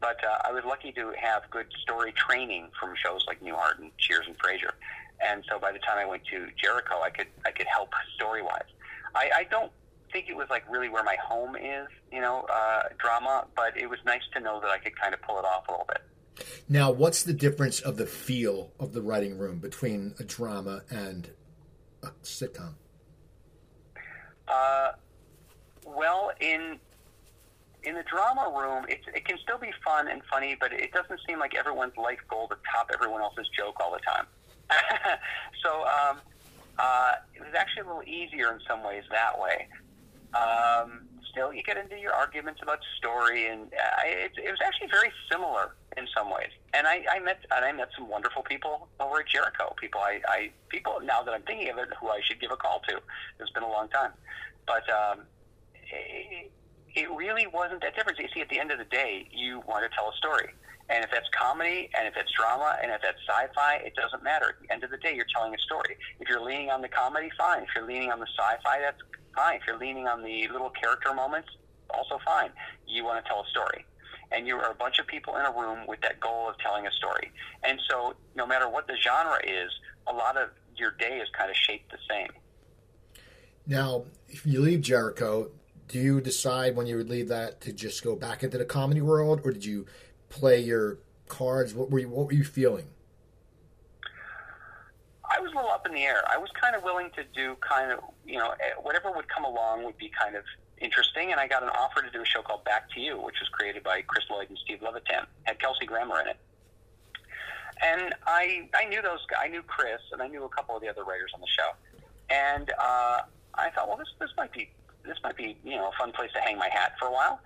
But uh, I was lucky to have good story training from shows like Newhart and Cheers and Frasier, and so by the time I went to Jericho, I could I could help story wise. I, I don't think it was like really where my home is, you know, uh, drama, but it was nice to know that I could kind of pull it off a little bit. Now, what's the difference of the feel of the writing room between a drama and a sitcom? Uh, well, in in the drama room, it, it can still be fun and funny, but it doesn't seem like everyone's life goal to top everyone else's joke all the time. so um, uh, it was actually a little easier in some ways that way. Um, still, you get into your arguments about story, and uh, it, it was actually very similar in some ways. And I, I met and I met some wonderful people over at Jericho. People I, I people now that I'm thinking of it, who I should give a call to. It's been a long time, but um, it, it really wasn't that different. You see, at the end of the day, you want to tell a story. And if that's comedy, and if it's drama, and if that's sci-fi, it doesn't matter. At the end of the day, you're telling a story. If you're leaning on the comedy, fine. If you're leaning on the sci-fi, that's fine. If you're leaning on the little character moments, also fine. You want to tell a story. And you are a bunch of people in a room with that goal of telling a story. And so, no matter what the genre is, a lot of your day is kind of shaped the same. Now, if you leave Jericho, do you decide when you would leave that to just go back into the comedy world, or did you play your cards? What were you What were you feeling? I was a little up in the air. I was kind of willing to do kind of you know eh, whatever would come along would be kind of interesting, and I got an offer to do a show called Back to You, which was created by Chris Lloyd and Steve Levitan. Had Kelsey Grammer in it, and I I knew those. I knew Chris, and I knew a couple of the other writers on the show, and uh, I thought, well, this this might be this might be you know a fun place to hang my hat for a while.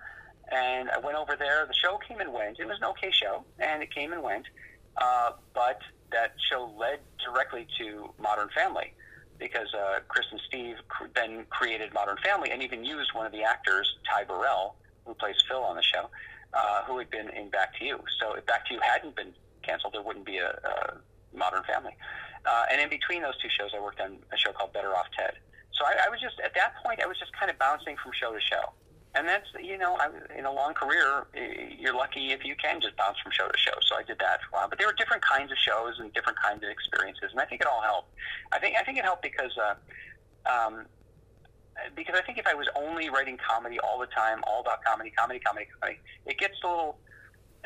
And I went over there. The show came and went. It was an okay show, and it came and went. Uh, but that show led directly to Modern Family because uh, Chris and Steve then created Modern Family and even used one of the actors, Ty Burrell, who plays Phil on the show, uh, who had been in Back to You. So if Back to You hadn't been canceled, there wouldn't be a, a Modern Family. Uh, and in between those two shows, I worked on a show called Better Off Ted. So I, I was just at that point, I was just kind of bouncing from show to show, and that's you know, I, in a long career, you're lucky if you can just bounce from show to show. So I did that for a while, but there were different kinds of shows and different kinds of experiences, and I think it all helped. I think I think it helped because. Uh, um, because I think if I was only writing comedy all the time, all about comedy, comedy, comedy, comedy, it gets a little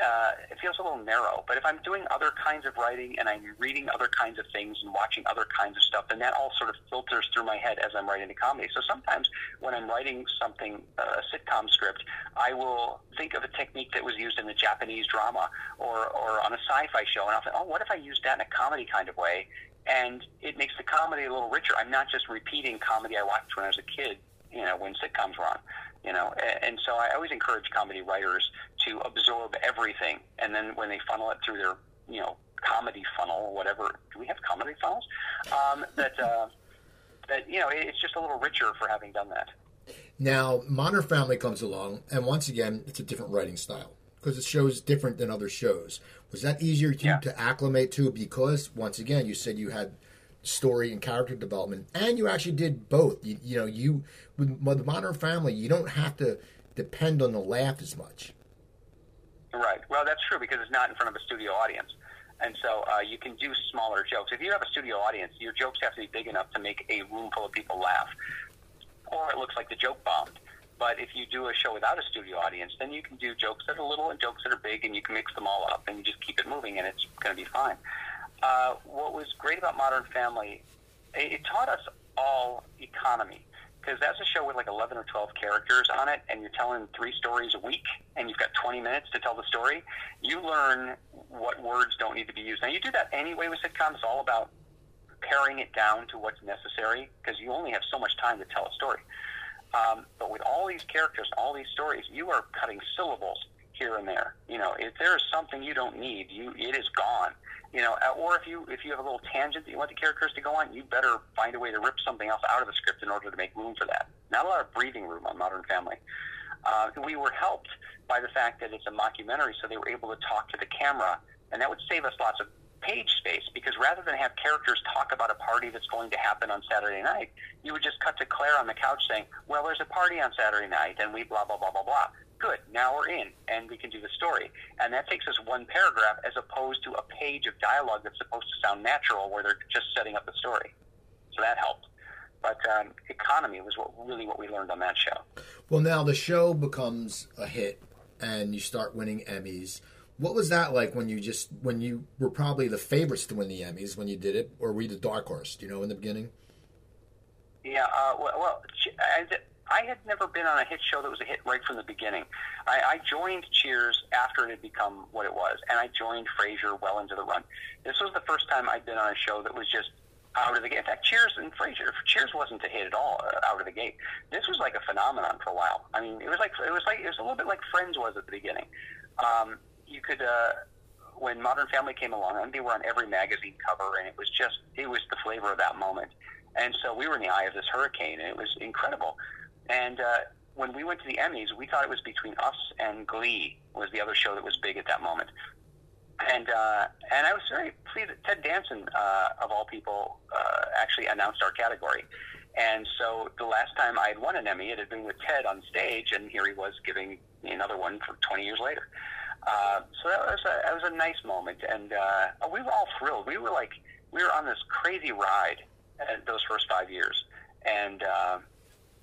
uh, it feels a little narrow. But if I'm doing other kinds of writing and I'm reading other kinds of things and watching other kinds of stuff, then that all sort of filters through my head as I'm writing a comedy. So sometimes when I'm writing something, uh, a sitcom script, I will think of a technique that was used in a Japanese drama or, or on a sci-fi show, and I'll think, oh, what if I used that in a comedy kind of way? And it makes the comedy a little richer. I'm not just repeating comedy I watched when I was a kid, you know, when sitcoms were on you know and so i always encourage comedy writers to absorb everything and then when they funnel it through their you know comedy funnel or whatever do we have comedy funnels? Um, that uh, that you know it's just a little richer for having done that. Now modern family comes along and once again it's a different writing style because the show is different than other shows. Was that easier to, yeah. to acclimate to because once again you said you had story and character development, and you actually did both. You, you know, you with, with Modern Family, you don't have to depend on the laugh as much. Right. Well, that's true because it's not in front of a studio audience, and so uh, you can do smaller jokes. If you have a studio audience, your jokes have to be big enough to make a room full of people laugh, or it looks like the joke bombed. But if you do a show without a studio audience, then you can do jokes that are little and jokes that are big, and you can mix them all up, and you just keep it moving, and it's going to be fine. Uh, what was great about Modern Family, it, it taught us all economy because that's a show with like 11 or 12 characters on it, and you're telling three stories a week, and you've got 20 minutes to tell the story. You learn what words don't need to be used. Now, you do that anyway with sitcoms. It's all about paring it down to what's necessary because you only have so much time to tell a story. Um, but with all these characters, all these stories, you are cutting syllables here and there. You know, if there is something you don't need, you it is gone. You know, uh, or if you if you have a little tangent that you want the characters to go on, you better find a way to rip something else out of the script in order to make room for that. Not a lot of breathing room on Modern Family. Uh, we were helped by the fact that it's a mockumentary, so they were able to talk to the camera, and that would save us lots of page space because rather than have characters talk about a party that's going to happen on Saturday night, you would just cut to Claire on the couch saying, "Well, there's a party on Saturday night, and we blah blah blah blah blah." Good. Now we're in, and we can do the story. And that takes us one paragraph as opposed to a page of dialogue that's supposed to sound natural, where they're just setting up the story. So that helped. But um, economy was what really what we learned on that show. Well, now the show becomes a hit, and you start winning Emmys. What was that like when you just when you were probably the favorites to win the Emmys when you did it, or were you the dark horse? Do you know in the beginning? Yeah, uh, well, well I, I had never been on a hit show that was a hit right from the beginning. I, I joined Cheers after it had become what it was, and I joined Frasier well into the run. This was the first time I'd been on a show that was just out of the gate. In fact, Cheers and Frasier, Cheers wasn't a hit at all uh, out of the gate. This was like a phenomenon for a while. I mean, it was like it was like it was a little bit like Friends was at the beginning. Um, you could. Uh, when Modern Family came along, and they were on every magazine cover, and it was just it was the flavor of that moment. And so we were in the eye of this hurricane, and it was incredible. And uh, when we went to the Emmys, we thought it was between us and Glee was the other show that was big at that moment. And uh, and I was very pleased that Ted Danson, uh, of all people, uh, actually announced our category. And so the last time I had won an Emmy, it had been with Ted on stage, and here he was giving me another one for 20 years later. Uh, so that was a, that was a nice moment, and uh, we were all thrilled. We were like we were on this crazy ride those first five years, and uh,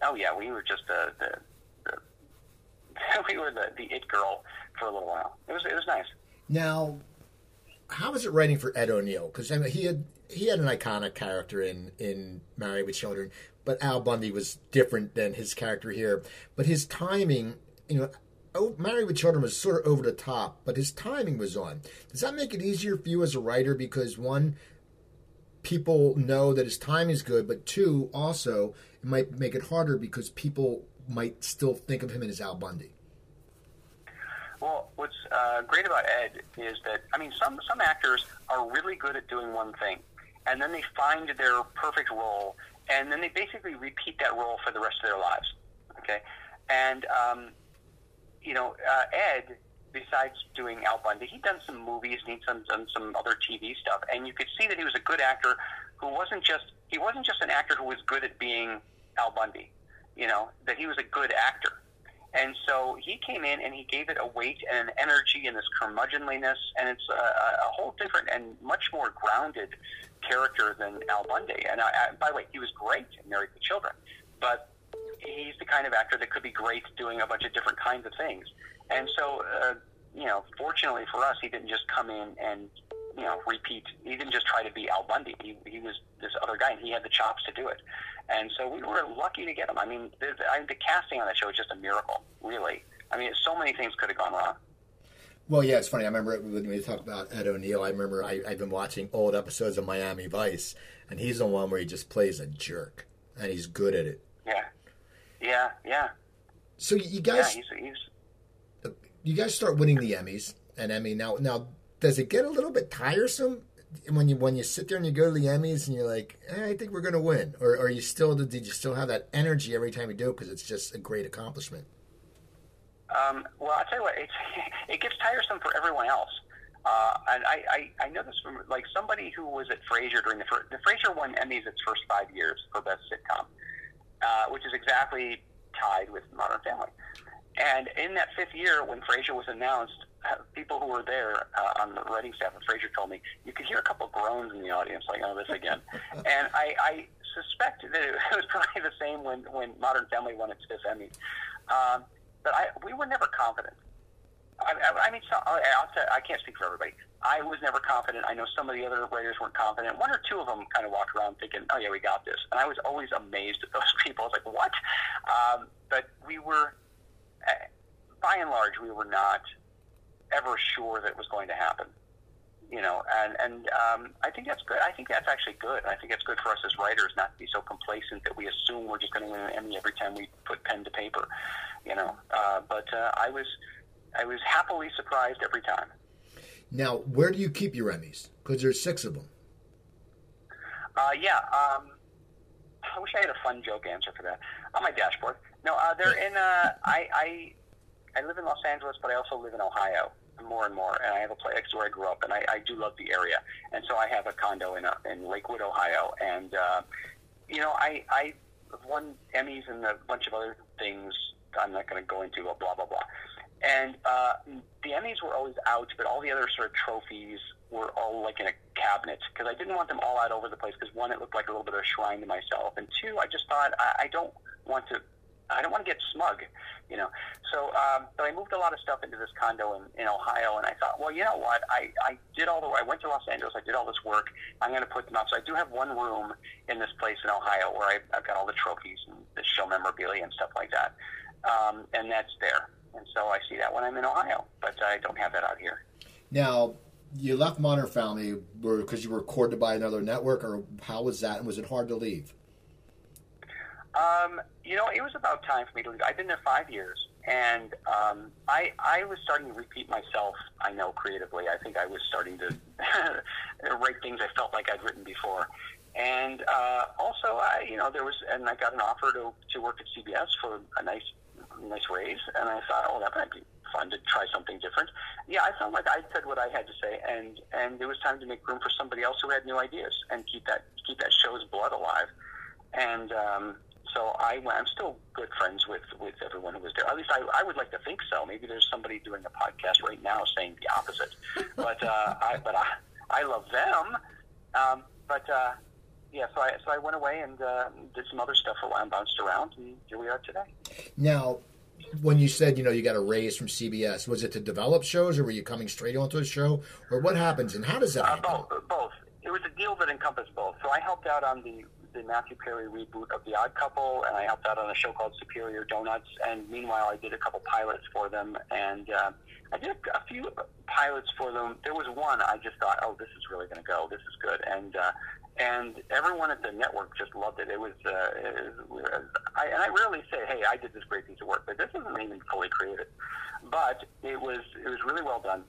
Oh yeah, we were just uh, the, the, the we were the, the it girl for a little while. It was it was nice. Now, how was it writing for Ed O'Neill? Because I mean, he had he had an iconic character in in Married with Children, but Al Bundy was different than his character here. But his timing, you know. Oh, Married with Children was sort of over the top, but his timing was on. Does that make it easier for you as a writer? Because one, people know that his time is good, but two, also it might make it harder because people might still think of him as Al Bundy. Well, what's uh, great about Ed is that I mean, some some actors are really good at doing one thing, and then they find their perfect role, and then they basically repeat that role for the rest of their lives. Okay, and um, you know, uh, Ed besides doing Al Bundy, he'd done some movies and he'd done, done some other TV stuff, and you could see that he was a good actor who wasn't just he wasn't just an actor who was good at being Al Bundy, you know, that he was a good actor. And so he came in and he gave it a weight and an energy and this curmudgeonliness, and it's a, a whole different and much more grounded character than Al Bundy. And I, I, by the way, he was great in Married with Children, but he's the kind of actor that could be great doing a bunch of different kinds of things. And so uh, you know, fortunately for us, he didn't just come in and you know repeat. He didn't just try to be Al Bundy. He, he was this other guy, and he had the chops to do it. And so we were lucky to get him. I mean, the, I, the casting on that show is just a miracle, really. I mean, so many things could have gone wrong. Well, yeah, it's funny. I remember when we talked about Ed O'Neill. I remember I, I've been watching old episodes of Miami Vice, and he's the one where he just plays a jerk, and he's good at it. Yeah, yeah, yeah. So you guys, yeah, he's, he's... you guys start winning the Emmys, and Emmy now. Now, does it get a little bit tiresome when you when you sit there and you go to the Emmys and you're like, eh, I think we're going to win, or are you still did you still have that energy every time you do it because it's just a great accomplishment? Um, well, I'll tell you what, it gets tiresome for everyone else. Uh, and I, I, I know this from like somebody who was at Frasier during the first, the Frasier won Emmys its first five years for best sitcom, uh, which is exactly tied with Modern Family. And in that fifth year, when Frasier was announced, uh, people who were there uh, on the writing staff of Frasier told me you could hear a couple groans in the audience, like "Oh, this again." and I, I suspect that it was probably the same when when Modern Family won its fifth Emmy. Um, but I, we were never confident. I, I, I mean, so, I'll say, I can't speak for everybody. I was never confident. I know some of the other writers weren't confident. One or two of them kind of walked around thinking, "Oh yeah, we got this," and I was always amazed at those people. I was like, "What?" Um, but we were, by and large, we were not ever sure that it was going to happen. You know, and and um, I think that's good. I think that's actually good. I think it's good for us as writers not to be so complacent that we assume we're just going to win an Emmy every time we put pen to paper. You know, uh, but uh, I was I was happily surprised every time. Now, where do you keep your Emmys? Because there's six of them. Uh, yeah. Um, I wish I had a fun joke answer for that on my dashboard. No, uh, they're in. Uh, I, I I live in Los Angeles, but I also live in Ohio more and more, and I have a place where I grew up, and I, I do love the area, and so I have a condo in a, in Lakewood, Ohio, and uh, you know I I won Emmys and a bunch of other things. I'm not going to go into blah blah blah. And uh, the Emmys were always out, but all the other sort of trophies were all like in a cabinet because I didn't want them all out over the place. Because one, it looked like a little bit of a shrine to myself, and two, I just thought I, I don't want to. I don't want to get smug, you know. So, um, so I moved a lot of stuff into this condo in, in Ohio, and I thought, well, you know what? I, I did all the. I went to Los Angeles. I did all this work. I'm going to put them up. So I do have one room in this place in Ohio where I, I've got all the trophies and the show memorabilia and stuff like that, um, and that's there and so I see that when I'm in Ohio, but I don't have that out here. Now, you left Modern Family because you were courted by another network, or how was that? And was it hard to leave? Um, you know, it was about time for me to leave. I've been there five years, and um, I I was starting to repeat myself. I know creatively. I think I was starting to write things I felt like I'd written before. And uh, also, I, you know, there was, and I got an offer to to work at CBS for a nice nice raise, and I thought, oh, that might be fun to try something different. Yeah, I felt like I said what I had to say, and and it was time to make room for somebody else who had new ideas and keep that keep that show's blood alive. And um, so I, I'm still good friends with with everyone who was there. At least I, I would like to think so. Maybe there's somebody doing a podcast right now saying the opposite. but uh, I but I I love them. Um, but uh, yeah, so I so I went away and uh, did some other stuff for a while and bounced around, and here we are today. Now, when you said you know you got a raise from CBS, was it to develop shows, or were you coming straight onto a show, or what happens, and how does that uh? Both, both. It was a deal that encompassed both. So I helped out on the the Matthew Perry reboot of The Odd Couple, and I helped out on a show called Superior Donuts. And meanwhile, I did a couple pilots for them, and uh, I did a, a few pilots for them. There was one I just thought, oh, this is really going to go. This is good, and uh, and everyone at the network just loved it. It was, uh, it was I, and I rarely say, "Hey, I did this great piece of work," but this isn't even fully created. But it was, it was really well done,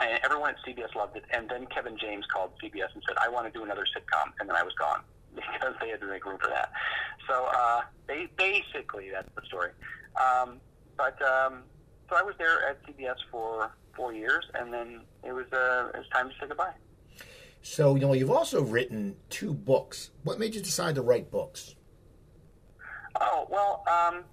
and everyone at CBS loved it. And then Kevin James called CBS and said, "I want to do another sitcom," and then I was gone because they had to make room for that. So, uh, they basically that's the story. Um, but um, so I was there at CBS for four years, and then it was, uh, it was time to say goodbye. So, you know, you've also written two books. What made you decide to write books? Oh, well, um,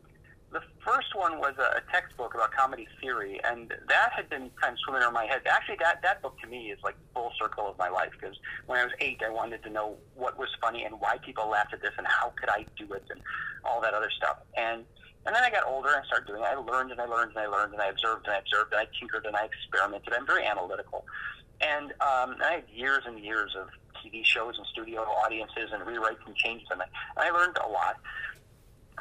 the first one was a, textbook about comedy theory, and that had been kind of swimming around my head. Actually, that, that book to me is like full circle of my life because when I was eight, I wanted to know what was funny and why people laughed at this and how could I do it and all that other stuff. And And then I got older and started doing it. I learned and I learned and I learned and I observed and I observed and I tinkered and I experimented. I'm very analytical. And um, I had years and years of TV shows and studio audiences and rewrites and changes, and I, learned a lot.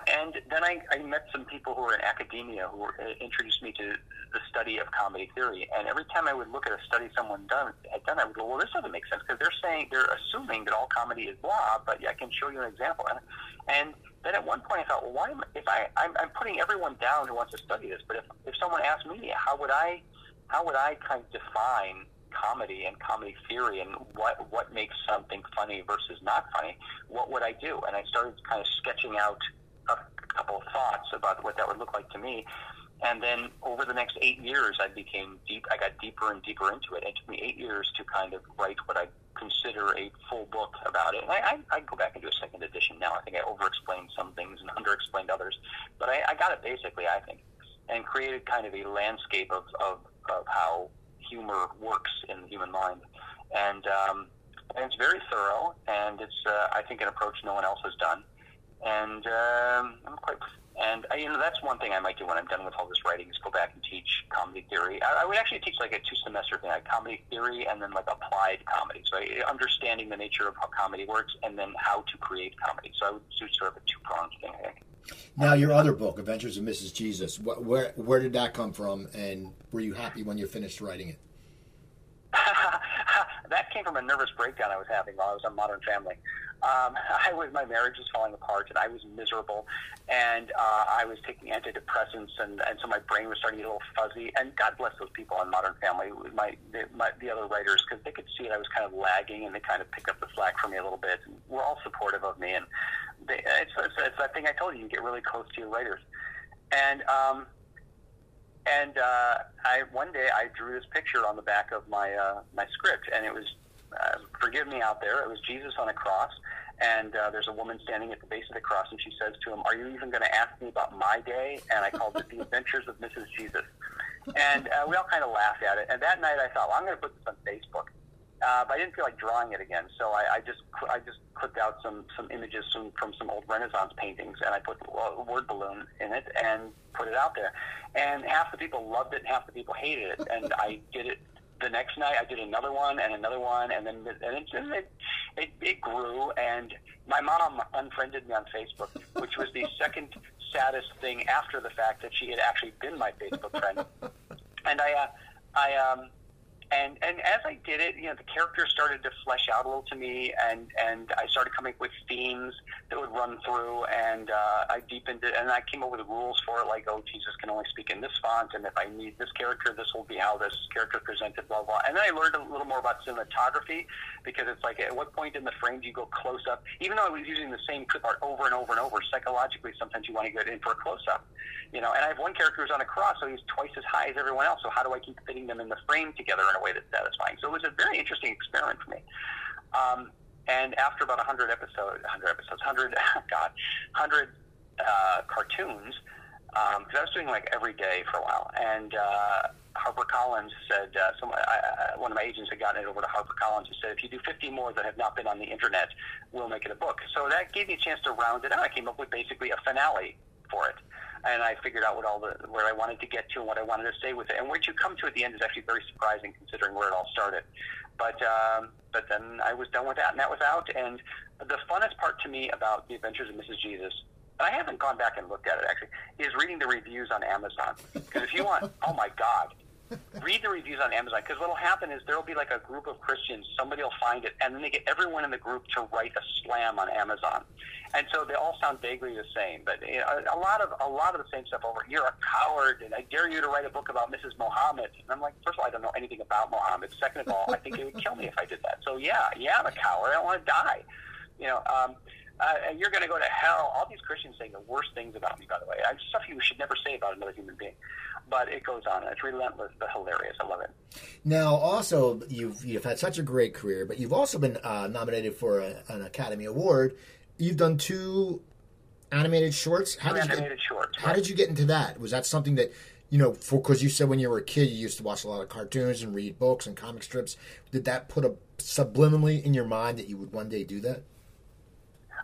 And then I, I met some people who were in academia who were, uh, introduced me to the study of comedy theory. And every time I would look at a study someone done had done, I would go, "Well, this doesn't make sense because they're saying they're assuming that all comedy is blah, but I can show you an example." And, and then at one point I thought, "Well, why am if I I'm, I'm putting everyone down who wants to study this, but if if someone asked me, how would I how would I kind of define comedy and comedy theory and what what makes something funny versus not funny, what would I do? And I started kind of sketching out a couple of thoughts about what that would look like to me. And then over the next eight years, I became deep. I got deeper and deeper into it. It took me eight years to kind of write what I consider a full book about it. And I, I, I go back and do a second edition now. I think I over-explained some things and under-explained others, but I, I got it basically. I think, and created kind of a landscape of, of, of how humor works in the human mind, and um, and it's very thorough, and it's uh, I think an approach no one else has done, and um, I'm quite. And I, you know that's one thing I might do when I'm done with all this writing is go back and teach comedy theory. I, I would actually teach like a two semester thing, like comedy theory and then like applied comedy. So understanding the nature of how comedy works and then how to create comedy. So I would do sort of a two pronged thing. I think. Now, your other book, Adventures of Mrs. Jesus, wh- where where did that come from, and were you happy when you finished writing it? that came from a nervous breakdown I was having while I was on Modern Family. Um, I was my marriage was falling apart, and I was miserable, and uh, I was taking antidepressants, and, and so my brain was starting to get a little fuzzy. And God bless those people on Modern Family, my the, my, the other writers, because they could see that I was kind of lagging, and they kind of picked up the slack for me a little bit. And we're all supportive of me, and they, it's, it's, it's that thing I told you, you get really close to your writers, and. Um, and uh, I one day I drew this picture on the back of my uh, my script, and it was uh, forgive me out there. It was Jesus on a cross, and uh, there's a woman standing at the base of the cross, and she says to him, "Are you even going to ask me about my day?" And I called it the Adventures of Mrs. Jesus, and uh, we all kind of laughed at it. And that night I thought, well, I'm going to put this on Facebook. Uh, but I didn't feel like drawing it again, so I, I just I just clipped out some some images from, from some old Renaissance paintings, and I put a word balloon in it and put it out there. And half the people loved it, and half the people hated it. And I did it the next night. I did another one and another one, and then and it it, it, it grew. And my mom unfriended me on Facebook, which was the second saddest thing after the fact that she had actually been my Facebook friend. And I uh, I um and and as I did it, you know, the characters started to flesh out a little to me, and and I started coming up with themes that would run through, and uh, I deepened it, and I came up with rules for it, like, oh, Jesus can only speak in this font, and if I need this character, this will be how this character presented, blah blah. And then I learned a little more about cinematography because it's like, at what point in the frame do you go close up? Even though I was using the same clip art over and over and over, psychologically, sometimes you want to get in for a close up, you know. And I have one character who's on a cross, so he's twice as high as everyone else. So how do I keep fitting them in the frame together in way that's satisfying. So it was a very interesting experiment for me. Um, and after about 100 episodes, 100 episodes, 100, God, 100 uh, cartoons, because um, I was doing like every day for a while. And uh, HarperCollins said, uh, some, I, I, one of my agents had gotten it over to HarperCollins and said, if you do 50 more that have not been on the internet, we'll make it a book. So that gave me a chance to round it out. I came up with basically a finale for it and I figured out what all the where I wanted to get to and what I wanted to say with it. And where you come to at the end is actually very surprising considering where it all started. But um, but then I was done with that, and that was out. And the funnest part to me about the Adventures of Mrs. Jesus. And I haven't gone back and looked at it actually. Is reading the reviews on Amazon because if you want, oh my God, read the reviews on Amazon because what'll happen is there'll be like a group of Christians, somebody will find it, and then they get everyone in the group to write a slam on Amazon, and so they all sound vaguely the same. But you know, a lot of a lot of the same stuff over. You're a coward, and I dare you to write a book about Mrs. Mohammed. And I'm like, first of all, I don't know anything about Mohammed. Second of all, I think it would kill me if I did that. So yeah, yeah, I'm a coward. I don't want to die. You know. Um, uh, and you're going to go to hell. All these Christians saying the worst things about me, by the way. I, stuff you should never say about another human being. But it goes on. It's relentless, but hilarious. I love it. Now, also, you've you've had such a great career, but you've also been uh, nominated for a, an Academy Award. You've done two animated shorts. How did animated you get, shorts. How did you get into that? Was that something that you know, because you said when you were a kid you used to watch a lot of cartoons and read books and comic strips. Did that put a subliminally in your mind that you would one day do that?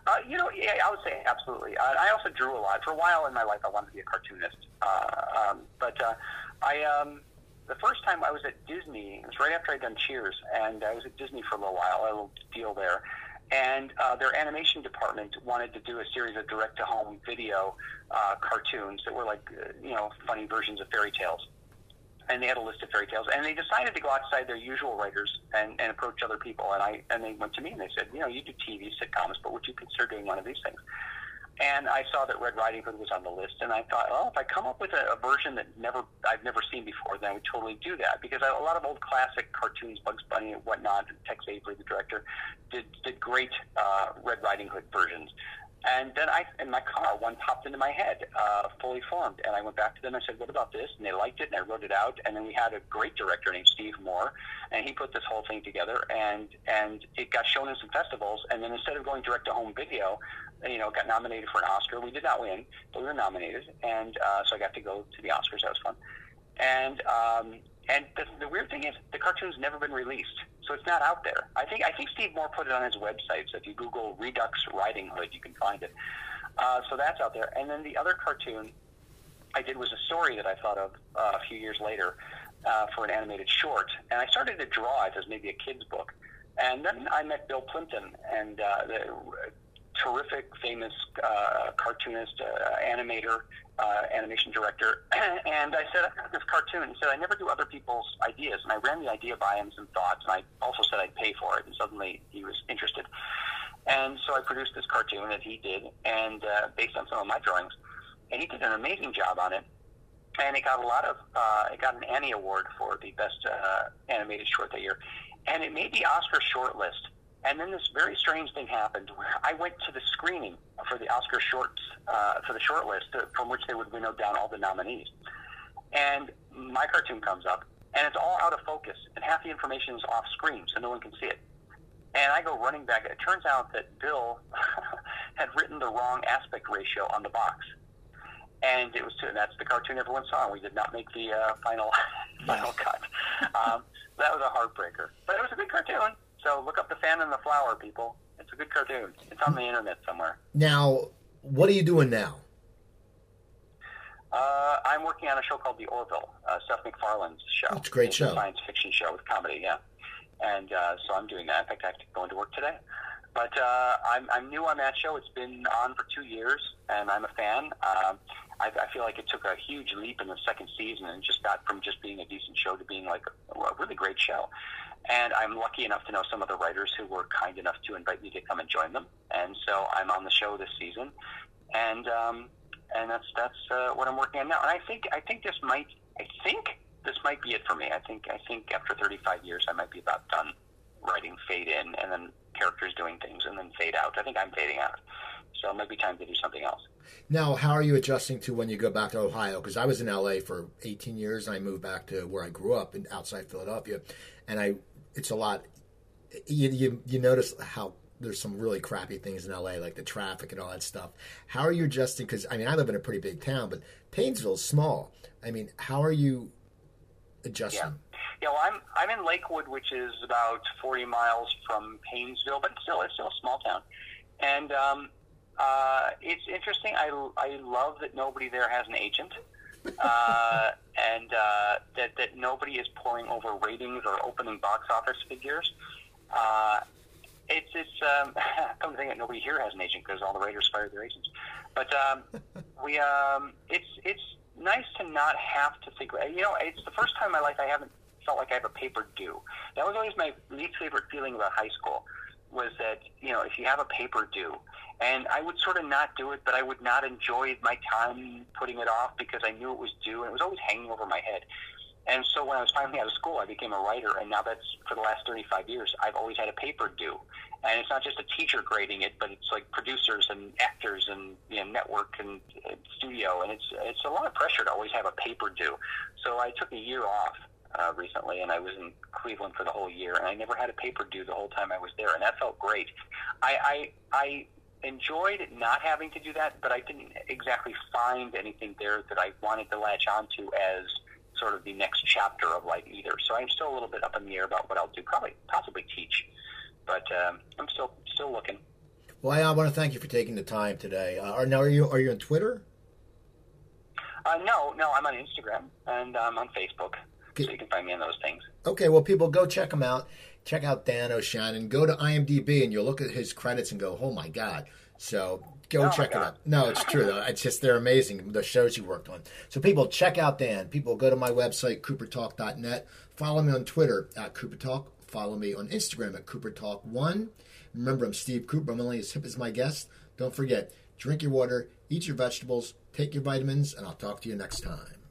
Uh, you know, yeah, I would say absolutely. Uh, I also drew a lot. For a while in my life, I wanted to be a cartoonist. Uh, um, but uh, I, um, the first time I was at Disney, it was right after I'd done Cheers, and I was at Disney for a little while, a little deal there. And uh, their animation department wanted to do a series of direct-to-home video uh, cartoons that were like, uh, you know, funny versions of fairy tales and they had a list of fairy tales, and they decided to go outside their usual writers and, and approach other people. And I and they went to me and they said, you know, you do TV sitcoms, but would you consider doing one of these things? And I saw that Red Riding Hood was on the list, and I thought, well, if I come up with a, a version that never I've never seen before, then I would totally do that because I, a lot of old classic cartoons, Bugs Bunny and whatnot, Tex Avery, the director, did did great uh, Red Riding Hood versions. And then I, in my car, one popped into my head, uh, fully formed. And I went back to them and I said, what about this? And they liked it and I wrote it out. And then we had a great director named Steve Moore and he put this whole thing together and, and it got shown in some festivals. And then instead of going direct to home video, you know, got nominated for an Oscar. We did not win, but we were nominated. And, uh, so I got to go to the Oscars. That was fun. And, um, and the, the weird thing is, the cartoon's never been released, so it's not out there. I think I think Steve Moore put it on his website. So if you Google Redux Riding Hood, you can find it. Uh, so that's out there. And then the other cartoon I did was a story that I thought of uh, a few years later uh, for an animated short, and I started to draw it as maybe a kid's book. And then I met Bill Plympton, and uh, the terrific, famous uh, cartoonist, uh, animator, uh, animation director, and I said, I got this cartoon. He said, I never do other people's ideas. And I ran the idea by him some thoughts, and I also said I'd pay for it. And suddenly he was interested. And so I produced this cartoon that he did, and uh, based on some of my drawings. And he did an amazing job on it. And it got a lot of, uh, it got an Annie Award for the best uh, animated short that year. And it made the Oscar shortlist and then this very strange thing happened I went to the screening for the Oscar shorts, uh, for the short list, uh, from which they would winnow down all the nominees. And my cartoon comes up, and it's all out of focus, and half the information is off screen, so no one can see it. And I go running back. It turns out that Bill had written the wrong aspect ratio on the box. And it was and that's the cartoon everyone saw. We did not make the uh, final final cut. Um, that was a heartbreaker, but it was a good cartoon. So look up The Fan and the Flower, people. It's a good cartoon. It's on the internet somewhere. Now, what are you doing now? Uh, I'm working on a show called The Orville, uh, Seth MacFarlane's show. It's a great it's show. A science fiction show with comedy, yeah. And uh, so I'm doing that. In fact, I have to go into work today. But uh, I'm, I'm new on that show. It's been on for two years, and I'm a fan. Um, I, I feel like it took a huge leap in the second season and just got from just being a decent show to being like a, a really great show. And I'm lucky enough to know some of the writers who were kind enough to invite me to come and join them. And so I'm on the show this season, and um, and that's that's uh, what I'm working on now. And I think I think this might I think this might be it for me. I think I think after 35 years, I might be about done writing fade in, and then characters doing things, and then fade out. I think I'm fading out. So it might be time to do something else. Now, how are you adjusting to when you go back to Ohio? Because I was in LA for 18 years, and I moved back to where I grew up, in outside Philadelphia, and I it's a lot. You, you you notice how there's some really crappy things in LA, like the traffic and all that stuff. How are you adjusting? Because I mean, I live in a pretty big town, but Painesville's small. I mean, how are you adjusting? Yeah. Yeah, well, I'm I'm in Lakewood, which is about 40 miles from Paynesville, but still it's still a small town, and um, uh, it's interesting. I I love that nobody there has an agent uh, and uh, that that nobody is pouring over ratings or opening box office figures. Uh, it's it's um, come to think that nobody here has an agent because all the writers fired their agents. But um, we um, it's it's nice to not have to think. You know, it's the first time in my life I haven't felt like I have a paper due. That was always my least favorite feeling about high school was that you know if you have a paper due and I would sort of not do it, but I would not enjoy my time putting it off because I knew it was due, and it was always hanging over my head. And so when I was finally out of school, I became a writer, and now that's for the last 35 years. I've always had a paper due, and it's not just a teacher grading it, but it's like producers and actors and you know, network and, and studio, and it's it's a lot of pressure to always have a paper due. So I took a year off uh, recently, and I was in Cleveland for the whole year, and I never had a paper due the whole time I was there, and that felt great. I I, I enjoyed not having to do that, but I didn't exactly find anything there that I wanted to latch onto as sort of the next chapter of life either. So I'm still a little bit up in the air about what I'll do. Probably, possibly teach, but um, I'm still still looking. Well, I want to thank you for taking the time today. Uh, are now are you are you on Twitter? Uh, no, no, I'm on Instagram and I'm on Facebook, so you can find me on those things. Okay, well, people, go check them out. Check out Dan O'Shannon. Go to IMDb and you'll look at his credits and go, "Oh my god!" So go Oh, check it out. No, it's true though. It's just they're amazing the shows you worked on. So people, check out Dan. People, go to my website coopertalk.net. Follow me on Twitter at coopertalk. Follow me on Instagram at coopertalk1. Remember, I'm Steve Cooper. I'm only as hip as my guest. Don't forget, drink your water, eat your vegetables, take your vitamins, and I'll talk to you next time.